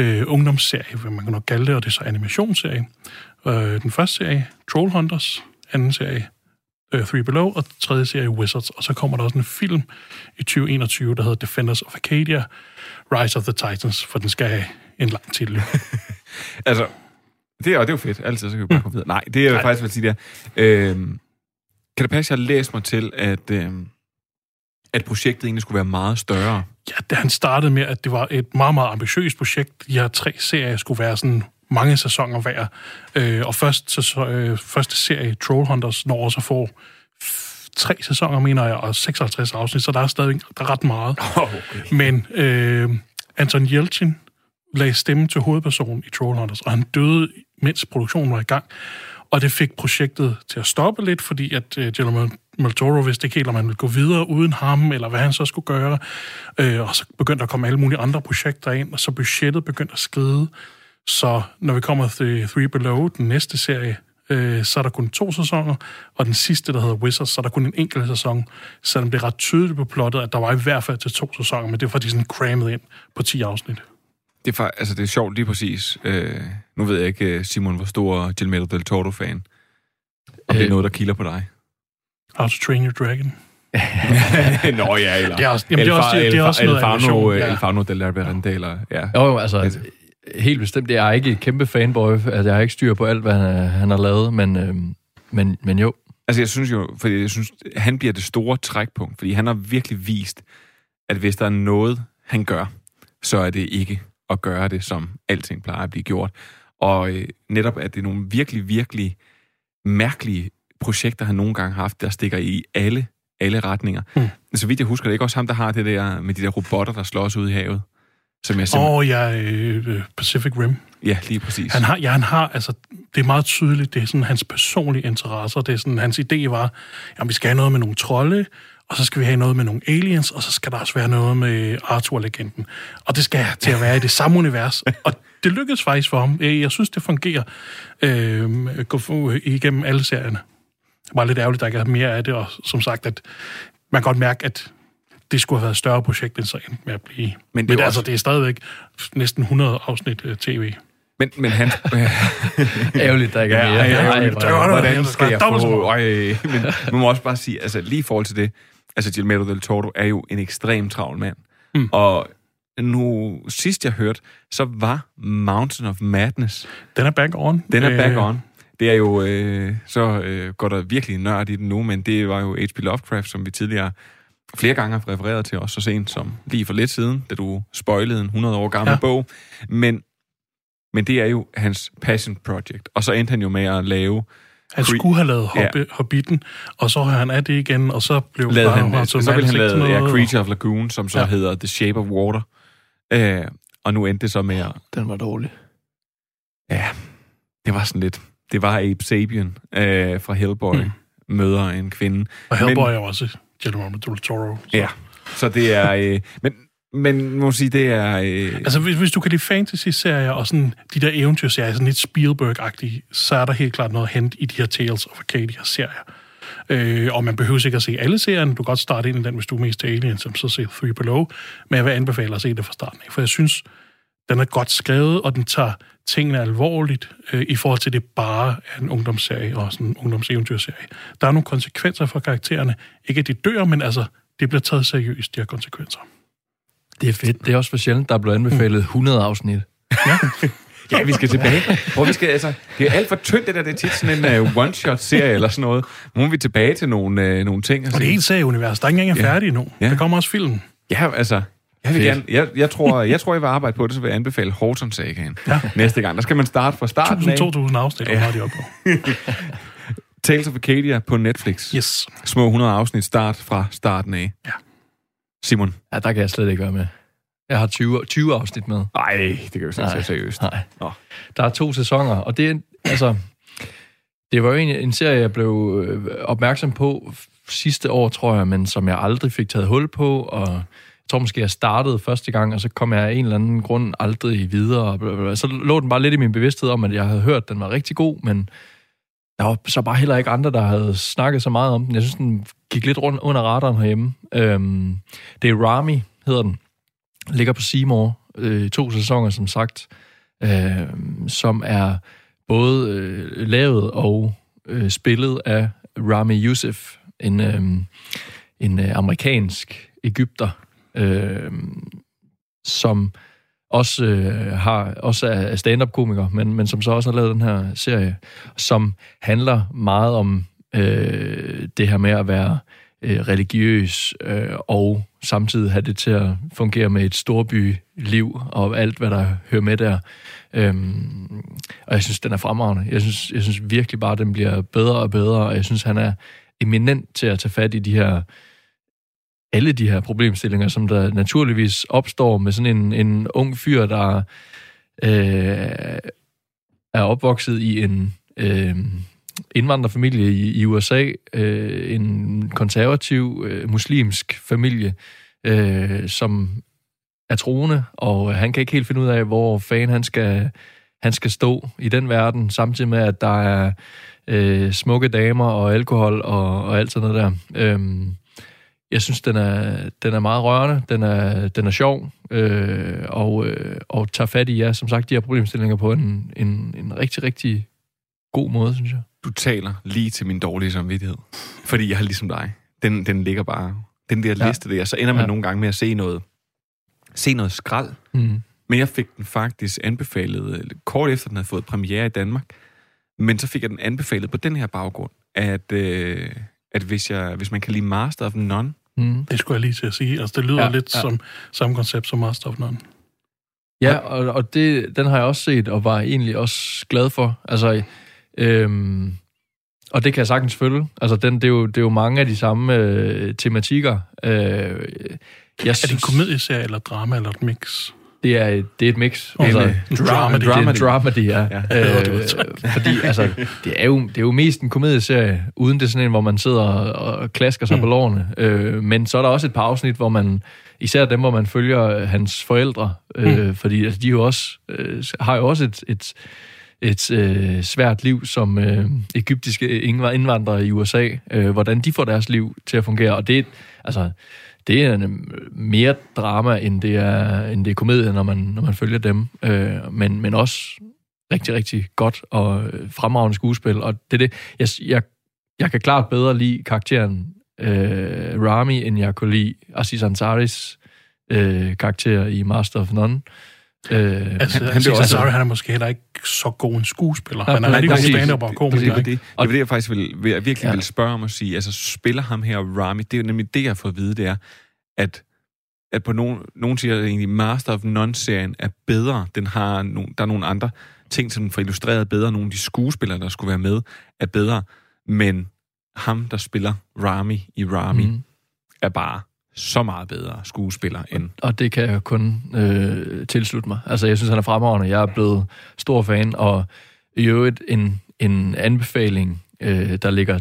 uh, ungdomsserie, hvad man kan nok kalde det, og det er så animationsserie. Uh, den første serie, Trollhunters. Anden serie, uh, Three Below, og tredje serie, Wizards. Og så kommer der også en film i 2021, der hedder Defenders of Arcadia, Rise of the Titans, for den skal have en lang titel. Altså, det er, det er jo fedt. Altid, så kan vi bare gå videre. Nej, det er jo faktisk, hvad jeg siger der. Øhm, kan det passe, at jeg læst mig til, at, øhm, at projektet egentlig skulle være meget større? Ja, da han startede med, at det var et meget, meget ambitiøst projekt. De her tre serier skulle være sådan mange sæsoner hver. Øh, og først, så, øh, første serie, Trollhunters, når også får f- tre sæsoner, mener jeg, og 56 afsnit, så der er stadig der er ret meget. Okay. Men øh, Anton Yelchin lagde stemme til hovedpersonen i Trollhunters, og han døde, mens produktionen var i gang. Og det fik projektet til at stoppe lidt, fordi at øh, Guillermo del Toro vidste ikke helt, om han ville gå videre uden ham, eller hvad han så skulle gøre. Øh, og så begyndte der at komme alle mulige andre projekter ind, og så budgettet begyndte at skride. Så når vi kommer til Three Below, den næste serie, øh, så er der kun to sæsoner, og den sidste, der hedder Wizards, så er der kun en enkelt sæson, selvom det er ret tydeligt på plottet, at der var i hvert fald til to sæsoner, men det er fordi sådan crammet ind på 10 afsnit. Det er, altså, det er sjovt lige præcis. Øh, nu ved jeg ikke, øh, Simon, hvor stor Guillermo del Toro-fan. Om det er Øh. noget, der kilder på dig. How to Train Your Dragon. Nå ja, eller... Det er også- jamen, det er også- det er også noget Fano, animation, ja. El Fano del eller... Ja. Jo, jo, altså, helt bestemt. Jeg er ikke et kæmpe fanboy. Altså, jeg har ikke styr på alt, hvad han, han har lavet, men, øh, men, men jo. Altså, jeg synes jo, fordi jeg synes, han bliver det store trækpunkt, fordi han har virkelig vist, at hvis der er noget, han gør, så er det ikke at gøre det, som alting plejer at blive gjort. Og øh, netop, at det er nogle virkelig, virkelig mærkelige projekter, han nogle gange har haft, der stikker i alle, alle retninger. Hmm. Så vidt jeg husker, det er ikke også ham, der har det der med de der robotter, der slås ud i havet. Som jeg simpelthen... oh, ja, øh, Pacific Rim. Ja, lige præcis. Han har, ja, han har, altså, det er meget tydeligt, det er sådan hans personlige interesser. Det er sådan, hans idé var, at vi skal have noget med nogle trolde, og så skal vi have noget med nogle aliens, og så skal der også være noget med Arthur-legenden. Og det skal til at være i det samme univers. Og det lykkedes faktisk for ham. Øh, Jeg synes, det fungerer øh, gå for- igennem alle serierne. Det var lidt ærgerligt, at der ikke er mere af det, og som sagt, at man kan godt mærke, at det skulle have været et større projekt, end så endte med at blive. Men Men, det er Men jo altså, også- det er stadigvæk næsten 100 afsnit øh, tv. Men, men han... Ærgerligt, der ikke er Ja, mere. ærgerligt. hvor- hvor- Hvordan skal jeg få... Øj, men man må også bare sige, altså lige i forhold til det, altså Guillermo del Toro er jo en ekstrem travl mand. Mm. Og nu, sidst jeg hørte, så var Mountain of Madness, Den er back on. den er Øh, back on. Det er jo, øh, så øh, går der virkelig nørd i den nu, men det var jo H.P. Lovecraft, som vi tidligere flere gange har refereret til, også så sent som lige for lidt siden, da du spoilede en 100 år gammel ja. Ja. bog. Men, men det er jo hans passion project. Og så endte han jo med at lave Han Cre- skulle have lavet Ja. Hobbi- Hobbiten, og så har han af det igen, og så blev lavede bare han, Martin så ville han lave ja, noget. Creature of Lagoon, som så ja. Ja. hedder The Shape of Water. Øh, og nu endte det så med at... Den var dårlig. Ja, det var sådan lidt... Det var Abe Sapien øh, fra Hellboy mm. møder en kvinde. Og Hellboy er jo også Guillermo del Toro. Så. Ja, så det er... Øh, men, men må sige, det er... Øh, Altså, hvis, hvis du kan lide fantasy-serier og sådan de der eventyrserier, sådan lidt Spielberg-agtige, så er der helt klart noget at hente i de her Tales of Arcadia-serier. Øh, og man behøver ikke at se alle serierne. Du kan godt starte ind i den, hvis du er mest til Alien, som så se Three Below. Men jeg vil anbefale at se det fra starten af, for jeg synes, den er godt skrevet, og den tager tingene alvorligt øh, i forhold til det bare er en ungdomsserie og sådan en ungdomseventyrserie. Der er nogle konsekvenser for karaktererne. Ikke at de dør, men altså, det bliver taget seriøst, de her konsekvenser. Det er fedt. Det er også for sjældent, der er blevet anbefalet 100 afsnit. Ja. Ja, vi skal tilbage. Hvor vi skal, altså, det er alt for tyndt, det der. Det er tit sådan en uh, one-shot-serie eller sådan noget. Nu må vi tilbage til nogle, uh, nogle ting. Og det er helt serieunivers. Der er ikke engang Ja. færdig endnu. Ja. Der kommer også film. Ja, altså... Jeg, vil gerne, jeg, jeg, tror, jeg tror, jeg vil arbejde på det, så vil jeg anbefale Horton Sagaen ja. næste gang. Der skal man starte fra starten 1000, af. 2000 afsnit, ja. Har de oppe på. Tales of Acadia på Netflix. Yes. Små 100 afsnit start fra starten af. Ja. Simon? Ja, der kan jeg slet ikke være med. Jeg har 20, 20 afsnit med. Nej, det kan jo ikke tage seriøst. Nej. Nå. Der er to sæsoner, og det er, altså, det var jo en, en serie, jeg blev øh, opmærksom på sidste år, tror jeg, men som jeg aldrig fik taget hul på, og tror måske, jeg startede første gang, og så kom jeg af en eller anden grund aldrig videre. bla, bla, bla. Så lå den bare lidt i min bevidsthed om, at jeg havde hørt, at den var rigtig god, men der var så bare heller ikke andre, der havde snakket så meget om den. Jeg synes, den gik lidt rundt under radaren herhjemme. Øhm, det er Rami, hedder den. Ligger på Seymour. Øh, to sæsoner, som sagt. Øh, som er både øh, lavet og øh, spillet af Rami Youssef, en, øh, en øh, amerikansk Ægypter, øh, som også øh, har også er stand-up-komiker, men, men som så også har lavet den her serie, som handler meget om øh, det her med at være øh, religiøs øh, og samtidig have det til at fungere med et storbyliv og alt, hvad der hører med der. Øhm, og jeg synes, den er fremragende. Jeg synes, jeg synes virkelig bare, at den bliver bedre og bedre, og jeg synes, han er eminent til at tage fat i de her alle de her problemstillinger, som der naturligvis opstår med sådan en, en ung fyr, der øh, er opvokset i en øh, indvandrerfamilie i, i USA, øh, en konservativ øh, muslimsk familie, øh, som er troende, og han kan ikke helt finde ud af, hvor fanden han skal, han skal stå i den verden, samtidig med, at der er øh, smukke damer og alkohol og, og alt sådan noget der. Øhm, jeg synes, den er, den er meget rørende, den er, den er sjov, øh, og, øh, og tager fat i, ja, som sagt, de her problemstillinger på en, en, en rigtig, rigtig god måde, synes jeg. Du taler lige til min dårlige samvittighed. Fordi jeg har ligesom dig. Den, den ligger bare... Den der Ja. liste der, så ender man Ja. nogle gange med at se noget, se noget skrald. Mm. Men jeg fik den faktisk anbefalet øh, kort efter, den havde fået premiere i Danmark. Men så fik jeg den anbefalet på den her baggrund, at, øh, at hvis, jeg, hvis man kan lide Master of None, Mm. Det skulle jeg lige til at sige. Altså, det lyder Ja, lidt ja. ja. som samme koncept som Master of None. Ja, og, og det, den har jeg også set, og var egentlig også glad for. Altså, øhm, og det kan jeg sagtens følge. Altså, den, det, er jo, det er jo mange af de samme øh, tematikker. Øh, jeg Er det en komedieserie, eller drama, eller et mix? Det er, et- det er et mix. Altså, En dra- dramedy. Det er en dramedy, ja. Øh, fordi, altså, det er, jo, det er jo mest en komedieserie, uden det sådan en, hvor man sidder og, og klasker sig mm. på lårene. Øh, men så er der også et par afsnit, hvor man, især dem, hvor man følger øh, hans forældre, øh, mm. fordi altså, de jo også, øh, har jo også et, et, et øh, svært liv som øh, egyptiske indvandrere i USA, øh, hvordan de får deres liv til at fungere. Og det, altså, det er en, øh, mere drama, end det er, end det er komedie, når man, når man følger dem. Øh, men, men også rigtig, rigtig godt og øh, fremragende skuespil. Og det er det, jeg, jeg, jeg kan klart bedre lide karakteren øh, Rami, end jeg kunne lide Aziz Ansaris øh, karakter i Master of None. Øh, Altså, han han, blev han, også- sorry, han er måske heller ikke så god en skuespiller. Ja, han er rigtig god stand-up og Det, komiker. det, det, ikke? det var det, jeg faktisk vil, vil, jeg virkelig Ja. vil spørge om at sige. Altså, spiller ham her Rami? Det er jo nemlig det, jeg har fået at vide, det er, at, at på nogen, nogen siger, at egentlig Master of None-serien er bedre. Den har no, der er nogle andre ting, som den får illustreret bedre. Nogle af de skuespillere, der skulle være med, er bedre. Men ham, der spiller Rami i Rami, mm. er bare så meget bedre skuespiller end... Og det kan jeg kun øh, tilslutte mig. Altså, jeg synes, han er fremragende. Jeg er blevet stor fan, og i øvrigt en, en anbefaling, øh, der ligger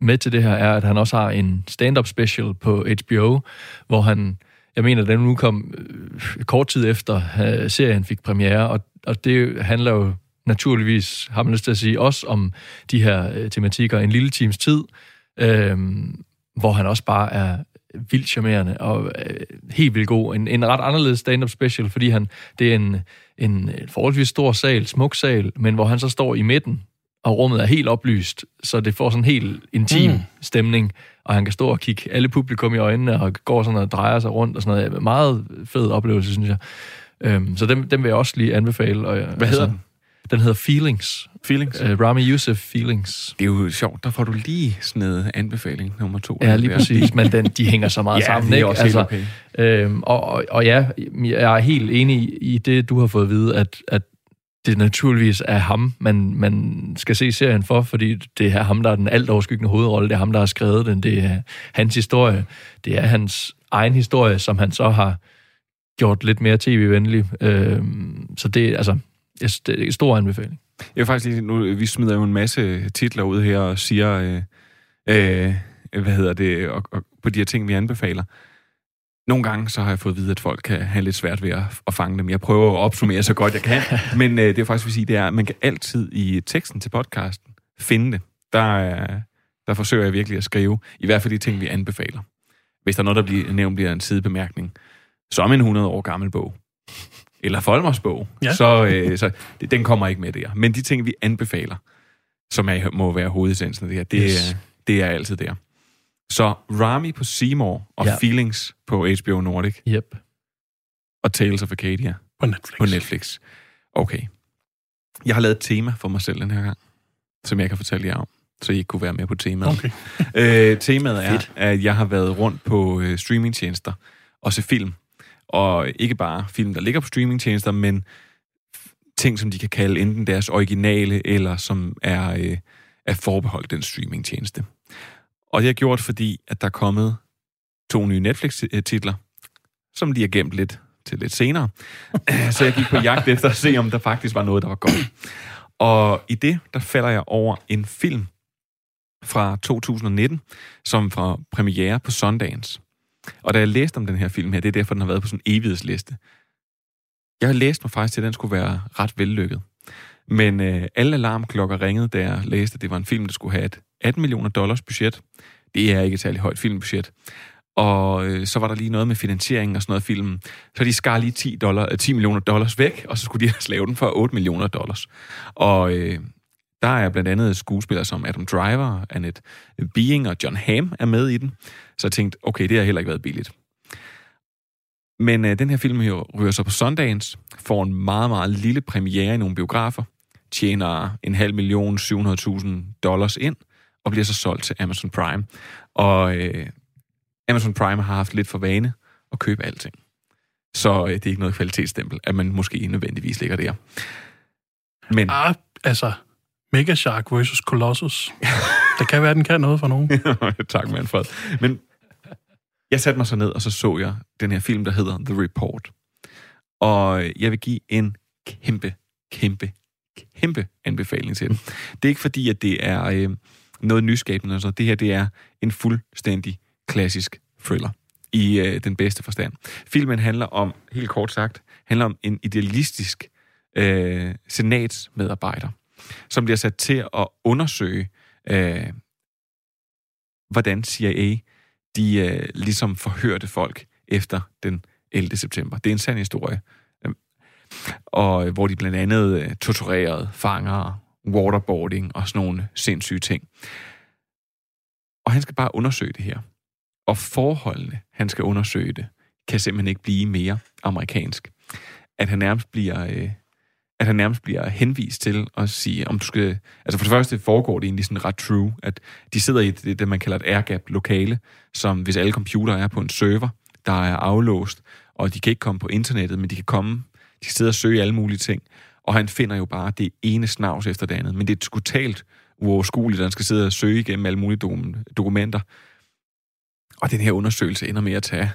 med til det her, er, at han også har en stand-up special på HBO, hvor han, jeg mener, den nu kom øh, kort tid efter øh, serien fik premiere, og, og det handler jo naturligvis, har man lyst til at sige, også om de her øh, tematikker en lille times tid, øh, hvor han også bare er vildt charmerende og øh, helt vildt god. En, en ret anderledes stand-up special, fordi han, det er en, en forholdsvis stor sal, smuk sal, men hvor han så står i midten, og rummet er helt oplyst, så det får sådan en helt intim mm. stemning, og han kan stå og kigge alle publikum i øjnene, og går sådan og drejer sig rundt og sådan noget. Meget fed oplevelse, synes jeg. Øhm, så dem, dem vil jeg også lige anbefale. Og, Hvad hedder den? Den hedder Feelings. Feelings? Uh, Rami Youssef Feelings. Det er jo sjovt, der får du lige sådan noget anbefaling nummer to. Ja, lige præcis, men den, de hænger så meget Ja, sammen. det er ikke? også helt okay. øhm, og, og, og ja, jeg er helt enig i, i det, du har fået at vide, at, at det naturligvis er ham, man, man skal se serien for, fordi det er ham, der er den alt overskyggende hovedrolle. Det er ham, der har skrevet den. Det er hans historie. Det er hans egen historie, som han så har gjort lidt mere tv-venlig. Øhm, så det er altså jeg det er en stor anbefaling. Jeg vil faktisk lige, nu, vi smider jo en masse titler ud her og siger, øh, øh, hvad hedder det, og, og på de her ting, vi anbefaler. Nogle gange så har jeg fået at vide, at folk kan have lidt svært ved at, at fange dem. Jeg prøver at opsummere så godt jeg kan, men øh, det er faktisk vil sige, det er, at man kan altid i teksten til podcasten finde det. Der, er, der forsøger jeg virkelig at skrive, i hvert fald de ting, vi anbefaler. Hvis der er noget, der bliver nævnt, bliver en sidebemærkning. Som en 100 år gammel bog, eller Folmers bog, Ja. så, øh, så det, den kommer ikke med der. Men de ting, vi anbefaler, som er, må være hovedessensen af det her, det, Yes. yes. det er altid der. Så Rami på Seymour og Ja. Feelings på HBO Nordic Yep. og Tales of Acadia På Netflix. på Netflix. Okay. Jeg har lavet et tema for mig selv den her gang, som jeg kan fortælle jer om, så I ikke kunne være med på temaet. Okay. øh, temaet er, at jeg har været rundt på øh, streamingtjenester og se film. Og ikke bare film, der ligger på streamingtjenester, men ting, som de kan kalde enten deres originale, eller som er, øh, er forbeholdt den streamingtjeneste. Og det har gjort, fordi at der er kommet to nye Netflix-titler, som de har gemt lidt til lidt senere. Så jeg gik på jagt efter at se, om der faktisk var noget, der var godt. Og i det, der falder jeg over en film fra 2019, som fra premiere på Sundance. Og da jeg læste om den her film her, det er derfor, den har været på sådan en evighedsliste. Jeg har læst mig faktisk til, at den skulle være ret vellykket. Men øh, alle alarmklokker ringede, da jeg læste, at det var en film, der skulle have et 18 millioner dollars budget. Det er ikke et særligt højt filmbudget. Og øh, så var der lige noget med finansieringen og sådan noget af filmen. Så de skar lige 10, dollar, øh, 10 millioner dollars væk, og så skulle de ellers lave den for 8 millioner dollars. Og øh, der er blandt andet skuespillere som Adam Driver, Annette Being og John Hamm er med i den. Så jeg tænkte, okay, det har heller ikke været billigt. Men øh, den her film her ryger så på Sundance, får en meget, meget lille premiere i nogle biografer, tjener en halv million, 700.000 dollars ind, og bliver så solgt til Amazon Prime. Og øh, Amazon Prime har haft lidt for vane at købe alting. Så øh, det er ikke noget kvalitetsstempel, at man måske nødvendigvis ligger der. Men Ah, altså, Mega Shark versus Colossus. det kan være, den kan noget for nogen. tak, Manfred. Men jeg satte mig så ned, og så så jeg den her film, der hedder The Report. Og jeg vil give en kæmpe, kæmpe, kæmpe anbefaling til den. Det er ikke fordi, at det er øh, noget nyskabende. Altså. Det her, det er en fuldstændig klassisk thriller i øh, den bedste forstand. Filmen handler om, helt kort sagt, handler om en idealistisk øh, senatsmedarbejder, som bliver sat til at undersøge, øh, hvordan CIA de øh, ligesom forhørte folk efter den 11. september. Det er en sand historie. Øhm, og øh, hvor de blandt andet øh, torturerede fanger, waterboarding og sådan nogle sindssyge ting. Og han skal bare undersøge det her. Og forholdene, han skal undersøge det, kan simpelthen ikke blive mere amerikansk. At han nærmest bliver... Øh, at han nærmest bliver henvist til at sige, om du skal... Altså for det første foregår det egentlig sådan ret true, at de sidder i det, det man kalder et airgap-lokale, som hvis alle computere er på en server, der er aflåst, og de kan ikke komme på internettet, men de kan komme, de kan sidde og søge alle mulige ting. Og han finder jo bare det ene snavs efter det andet. Men det er totalt uoverskueligt, at han skal sidde og søge igennem alle mulige dokum- dokumenter. Og den her undersøgelse ender med at tage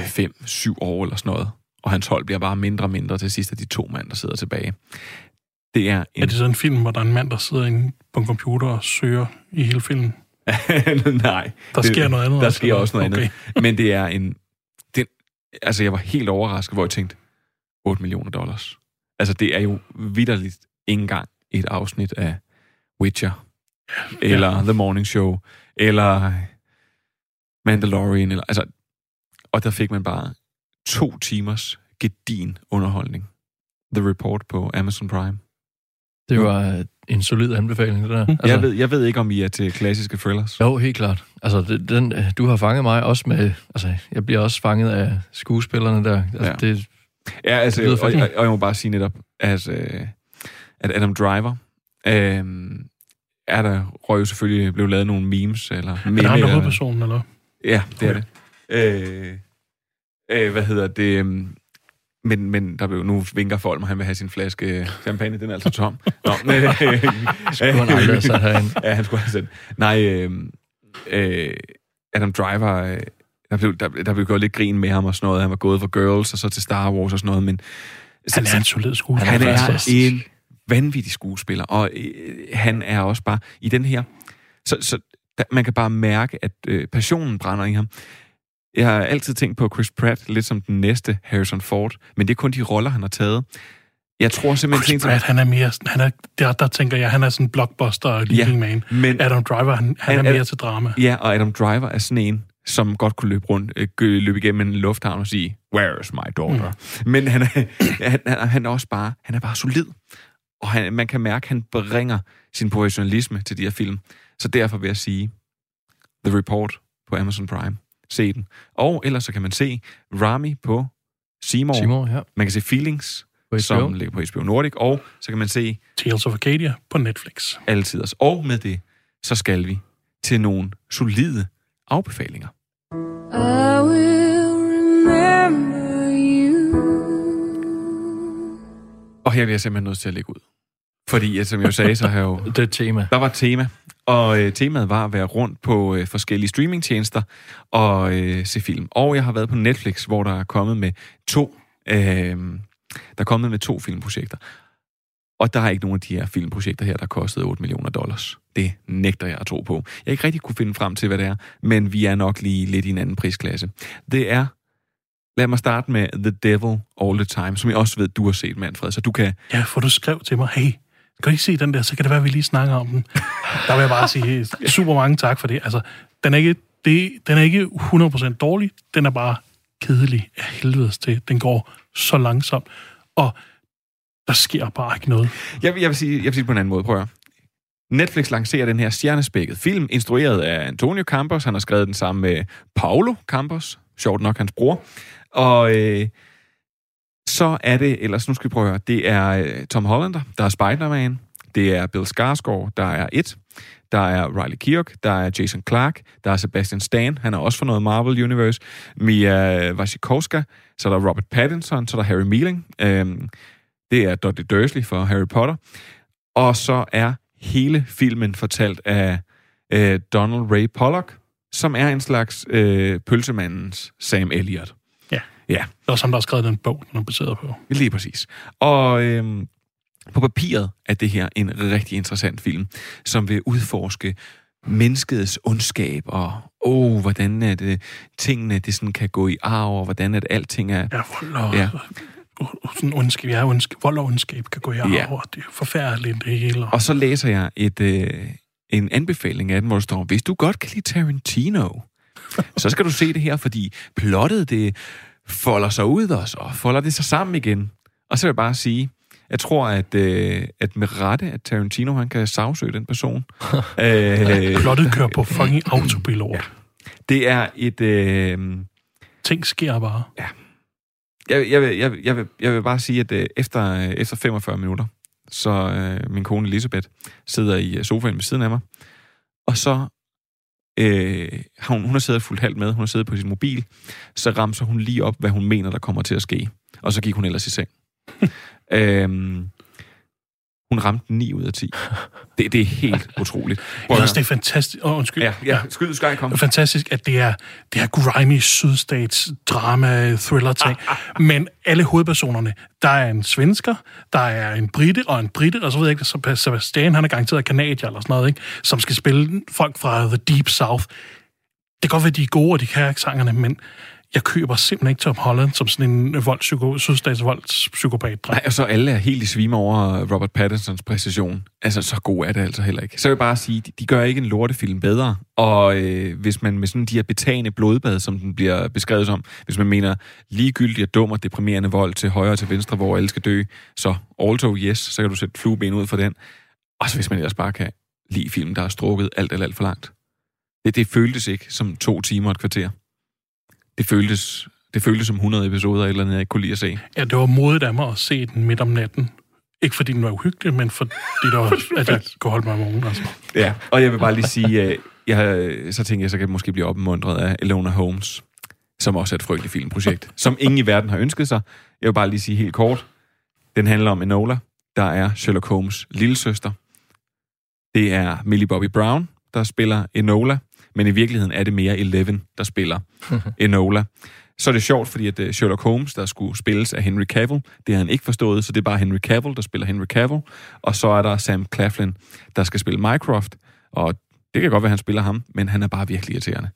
5-7 år eller sådan noget. Og hans hold bliver bare mindre og mindre til sidst af de to mænd, der sidder tilbage. Det er en... Er det så en film, hvor der er en mand, der sidder inde på en computer og søger i hele filmen? Nej. Der sker noget andet Der sker også noget Okay. andet. Men det er en... Det, altså, jeg var helt overrasket, hvor jeg tænkte, 8 millioner dollars. Altså, det er jo vidderligt ikke engang et afsnit af Witcher, eller The Morning Show, eller Mandalorian, eller, altså, og der fik man bare to timers gedin underholdning. The Report på Amazon Prime. Det var øh, en solid anbefaling, det der. Altså, jeg, ved, jeg ved ikke, om I er til klassiske thrillers. Jo, helt klart. Altså, det, den, øh, du har fanget mig også med... Altså, jeg bliver også fanget af skuespillerne der. Altså, Ja. det, Ja, altså, Det og, og, og jeg må bare sige netop, at, øh, at Adam Driver, øh, er der røg jo selvfølgelig blev lavet nogle memes, eller Er det ham, der er eller- hovedpersonen, eller? Ja, det er det. Øh, øh, hvad hedder det? øhm, Men, men der blev, nu vinker folk mig, han vil have sin flaske champagne, den er altså tom. Nå, men, øh, Skulle han aldrig sat herinde. Ja, han skulle have sat. Nej, øh, øh, Adam Driver, øh, der, blev, der, der blev gjort lidt grin med ham og sådan noget. Han var gået fra Girls og så til Star Wars og sådan noget, men... Han er en solid skuespiller. Han er fantastisk. en vanvittig skuespiller, og øh, han er også bare i den her... Så, så der, man kan bare mærke, at øh, passionen brænder i ham. Jeg har altid tænkt på Chris Pratt lidt som den næste Harrison Ford, men det er kun de roller, han har taget. Jeg tror simpelthen... Chris Pratt, han er mere... Han er, der, der tænker jeg, han er sådan en blockbuster leading Ja, man. men- Adam Driver, han, han er Han er- mere til drama. Ja, og Adam Driver er sådan en, som godt kunne løbe rundt, øh, løbe igennem en lufthavn og sige, where's my daughter? Mm. Men han er, han, han, han er også bare, han er bare solid. Og han, man kan mærke, at han bringer sin professionalisme til de her film. Så derfor vil jeg sige, The Report på Amazon Prime. Se den. Og ellers så kan man se Rami på Seymour. Seymour, ja. Man kan se Feelings, På HBO. som ligger på HBO Nordic. Og så kan man se Tales of Arcadia på Netflix. altid. Og med det, så skal vi til nogle solide afbefalinger. I will remember you. Og her bliver jeg simpelthen nødt til at lægge ud. Fordi, som jeg jo sagde, så har jeg jo... Det er tema. Der var et tema, og øh, temaet var at være rundt på øh, forskellige streamingtjenester og øh, se film. Og jeg har været på Netflix, hvor der er kommet med to, øh, der er kommet med to filmprojekter. Og der er ikke nogen af de her filmprojekter her, der kostede 8 millioner dollars. Det nægter jeg at tro på. Jeg ikke rigtig kunne finde frem til, hvad det er, men vi er nok lige lidt i en anden prisklasse. Det er, lad mig starte med The Devil All the Time, som jeg også ved, du har set, Manfred, så du kan... Ja, for du skrev til mig, hey, kan du ikke se den der, så kan det være, at vi lige snakker om den. Der vil jeg bare sige super mange tak for det. Altså, den er ikke, det, den er ikke 100% dårlig, den er bare kedelig af helvedes til. Den går så langsomt, og der sker bare ikke noget. Jeg vil, jeg vil, sige, jeg vil sige det på en anden måde. Prøv at. Netflix lancerer den her stjernespækket film, instrueret af Antonio Campos. Han har skrevet den sammen med Paulo Campos, sjovt nok hans bror. Og øh, så er det, ellers nu skal vi prøve at høre, det er øh, Tom Hollander, der er Spider-Man. Det er Bill Skarsgård, der er It. Der er Riley Keough, der er Jason Clark, der er Sebastian Stan, han er også for noget Marvel Universe. Mia Wasikowska, så er der Robert Pattinson, så er der Harry Meeling, Øhm, det er Dudley Dursley for Harry Potter. Og så er hele filmen fortalt af øh, Donald Ray Pollock, som er en slags øh, pølsemandens Sam Elliott. Ja. Det også ham, der har skrevet den bog, den er baseret på. lige præcis. Og øhm, på papiret er det her en rigtig interessant film, som vil udforske menneskets ondskab, og oh, hvordan er det, tingene det sådan kan gå i arv, og hvordan at alting er... Ja, vold og, ja. sådan ondskab, ja, ondskab, vold og ondskab kan gå i arv, Ja. og det er forfærdeligt det hele. Og så læser jeg et, øh, en anbefaling af den, hvor der står, hvis du godt kan lide Tarantino, så skal du se det her, fordi plottet, det folder sig ud også, og folder det sig sammen igen. Og så vil jeg bare sige, jeg tror, at, øh, at med rette, at Tarantino, han kan sagsøge den person. øh, Plottet kører på fucking autopilot. Ja. det er et... Øh, Ting sker bare. jeg, jeg, vil, jeg, jeg, vil, jeg vil bare sige, at øh, efter, øh, efter 45 minutter, så øh, min kone Elisabeth sidder i øh, sofaen ved siden af mig, og så øh, har hun, hun har siddet fuldt halvt med, hun har siddet på sin mobil, så ramser hun lige op, hvad hun mener, der kommer til at ske. Og så gik hun ellers i seng. øhm, hun ramte 9 ud af 10. Det, det er helt utroligt. Prøv synes, det er fantastisk. Oh, undskyld. Ja, ja, skyd, skal kom. Det er fantastisk, at det er, det er grimy sydstats drama thriller ting. Men alle hovedpersonerne, der er en svensker, der er en brite og en brite, og så ved jeg ikke, så Sebastian, han er garanteret kanadier eller sådan noget, ikke? som skal spille folk fra The Deep South. Det kan godt være, de er gode, og de kan accenterne, men jeg køber simpelthen ikke Tom Holland som sådan en voldspsyko, sydstatsvoldspsykopat. Nej, og så alle er helt i svime over Robert Pattinsons præcision. Altså, så god er det altså heller ikke. Så vil jeg bare sige, de, de gør ikke en lortefilm bedre. Og øh, hvis man med sådan de her betagende blodbad, som den bliver beskrevet som, hvis man mener ligegyldig og dum og deprimerende vold til højre og til venstre, hvor alle skal dø, så also yes, så kan du sætte flueben ud for den. Og så hvis man ellers bare kan lide film, der er strukket alt eller alt for langt. Det, det føltes ikke som to timer og et kvarter. Det føltes, det føltes som 100 episoder eller andet, jeg ikke kunne lide at se. Ja, det var modigt af mig at se den midt om natten. Ikke fordi den var uhyggelig, men fordi der var, at jeg kunne holde mig om morgenen. Altså. Ja, og jeg vil bare lige sige, at jeg, så tænker jeg, så kan jeg måske blive opmuntret af Elona Holmes, som også er et frygteligt filmprojekt, som ingen i verden har ønsket sig. Jeg vil bare lige sige helt kort. Den handler om Enola, der er Sherlock Holmes' lille søster. Det er Millie Bobby Brown, der spiller Enola, men i virkeligheden er det mere Eleven, der spiller Enola. Så er det sjovt, fordi at øh, Sherlock Holmes, der skulle spilles af Henry Cavill, det har han ikke forstået, så det er bare Henry Cavill, der spiller Henry Cavill. Og så er der Sam Claflin, der skal spille Mycroft, og det kan godt være, at han spiller ham, men han er bare virkelig irriterende.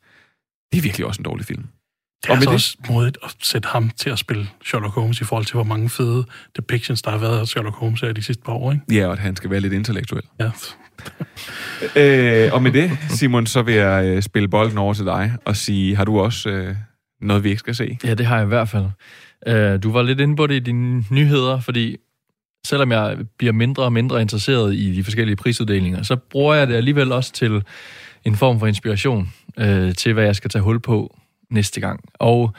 Det er virkelig også en dårlig film. Det er Og altså det- også modigt at sætte ham til at spille Sherlock Holmes i forhold til, hvor mange fede depictions, der har været af Sherlock Holmes her de sidste par år, ikke? Ja, og at han skal være lidt intellektuel. Ja. Øh, og med det, Simon, så vil jeg øh, spille bolden over til dig og sige, har du også øh, noget, vi ikke skal se? Ja, det har jeg i hvert fald. Øh, du var lidt inde på det i dine nyheder, fordi selvom jeg bliver mindre og mindre interesseret i de forskellige prisuddelinger, så bruger jeg det alligevel også til en form for inspiration øh, til, hvad jeg skal tage hul på næste gang. Og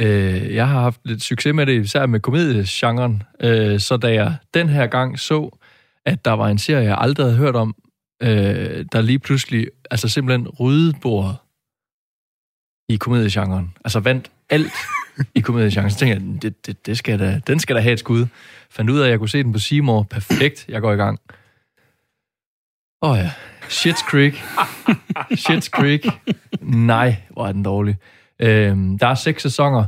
øh, jeg har haft lidt succes med det, især med komediegenren. øh, så da jeg den her gang så, at der var en serie, jeg aldrig havde hørt om, øh, der lige pludselig, altså simpelthen ryddede bordet i komediegenren. Altså vandt alt i komediegenren. Så tænkte jeg, det, det, det skal da, den skal da have et skud. Fandt ud af, at jeg kunne se den på Seymour. Perfekt, jeg går i gang. Åh oh ja, Shit's Creek. Shit's Creek. Nej, hvor er den dårlig. Øhm, der er seks sæsoner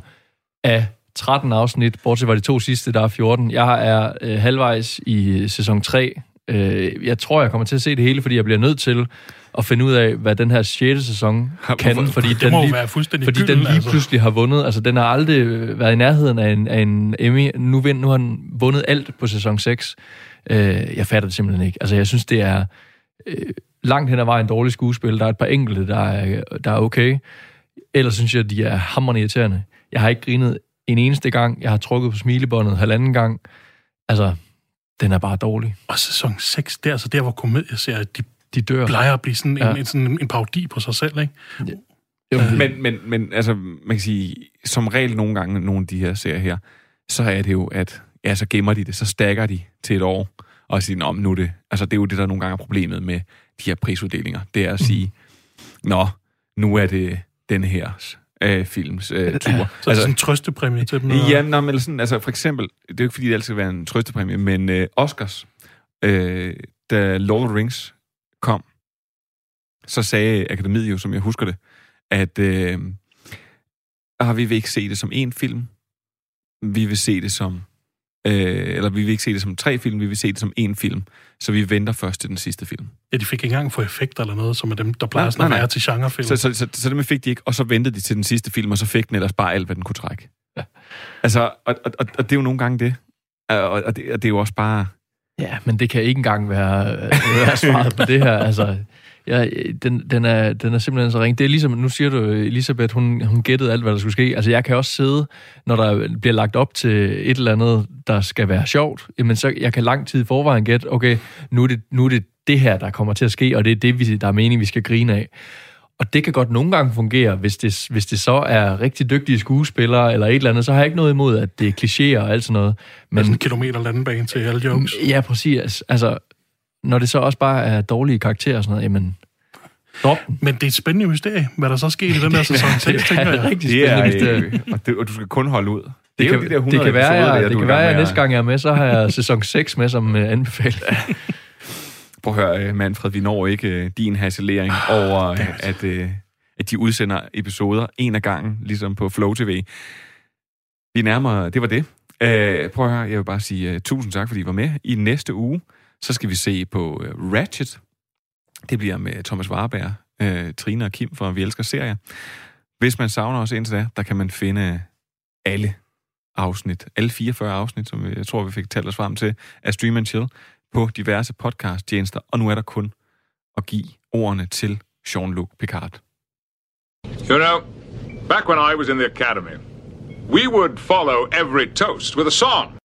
af 13 afsnit, bortset fra de to sidste, der er 14. Jeg er øh, halvvejs i sæson 3. Øh, jeg tror, jeg kommer til at se det hele, fordi jeg bliver nødt til at finde ud af, hvad den her 6. sæson kan, hvorfor- fordi den lige, fordi den lige altså. pludselig har vundet. Altså, den har aldrig øh, været i nærheden af en, af en Emmy. Nu, vind, nu har den vundet alt på sæson 6. Øh, jeg fatter det simpelthen ikke. Altså, jeg synes, det er øh, langt hen ad vejen dårligt skuespil. Der er et par enkelte, der er, der er okay. Ellers synes jeg, de er hammerende irriterende. Jeg har ikke grinet en eneste gang. Jeg har trukket på smilebåndet halvanden gang. Altså, den er bare dårlig. Og sæson 6, det er altså der, hvor komedieserier, de, de dør. plejer at blive sådan en, Ja. en, sådan en parodi på sig selv, ikke? Jo, Øh, Men, men, men altså, man kan sige, som regel nogle gange, nogle af de her serier her, så er det jo, at ja, så gemmer de det, så stakker de til et år, og siger, Nå, nu er det, altså det er jo det, der nogle gange er problemet med de her prisuddelinger, det er at sige, nå, nu er det den her øh, films øh, tur. Så altså, det er sådan en trøstepræmie til dem. Ja, nå, men eller sådan, altså for eksempel, det er jo ikke fordi, det altid skal være en trøstepræmie, men øh, Oscars, øh, da Lord of the Rings kom, så sagde Akademiet jo, som jeg husker det, at øh, ah, vi vil ikke se det som én film, vi vil se det som, øh, eller vi vil ikke se det som tre film, vi vil se det som én film, så vi venter først til den sidste film. Ja, de fik ikke engang få effekter eller noget, som er dem, der plejer Nej, sådan at nej, nej. være til genrefilm. Så, så, så, så det fik de ikke, og så ventede de til den sidste film, og så fik den ellers bare alt, hvad den kunne trække. Ja. Altså, og, og, og, og det er jo nogle gange det. Og, og, det, og det er jo også bare... Ja, men det kan ikke engang være, være svaret på det her. Altså, ja, den, den, er, den er simpelthen så ring. Det er ligesom, nu siger du, Elisabeth, hun, hun gættede alt, hvad der skulle ske. Altså, jeg kan også sidde, når der bliver lagt op til et eller andet, der skal være sjovt, jamen så jeg kan lang tid i forvejen gætte, okay, nu er, det, nu er det det her, der kommer til at ske, og det er det, vi, der er meningen, vi skal grine af. Og det kan godt nogle gange fungere, hvis det, hvis det så er rigtig dygtige skuespillere eller et eller andet, så har jeg ikke noget imod, at det er klichéer og alt sådan noget. Men sådan en kilometer landebane til alle jokes. Ja, præcis. Altså, når det så også bare er dårlige karakterer og sådan noget, jamen, drop den. Men det er et spændende mysterie, hvad der så sker i den der sæson 6, tænker jeg. rigtig Det er, spændende mysterie. øh, og, det, og du skal kun holde ud. Det, Det, er kan, jo de der 100 det kan være, jeg, der, det kan er være, med næste gang jeg er med, så har jeg sæson 6 med som uh, anbefaling. Prøv at høre, øh, Manfred, vi når ikke øh, din hasselering over, øh, at, øh, at de udsender episoder en af gangen, ligesom på Flow TV. Vi nærmer, det var det. Øh, prøv at høre, jeg vil bare sige uh, tusind tak, fordi I var med. I næste uge, så skal vi se på øh, Ratchet. Det bliver med Thomas Warberg, øh, Trine og Kim fra Vi Elsker Serier. Hvis man savner os indtil da, der kan man finde alle afsnit, alle 44 afsnit, som jeg tror, vi fik talt os frem til, af Stream and Chill på diverse podcast-tjenester, og nu er der kun at give ordene til Jean-Luc Picard. You know, back when I was in the academy, we would follow every toast with a song.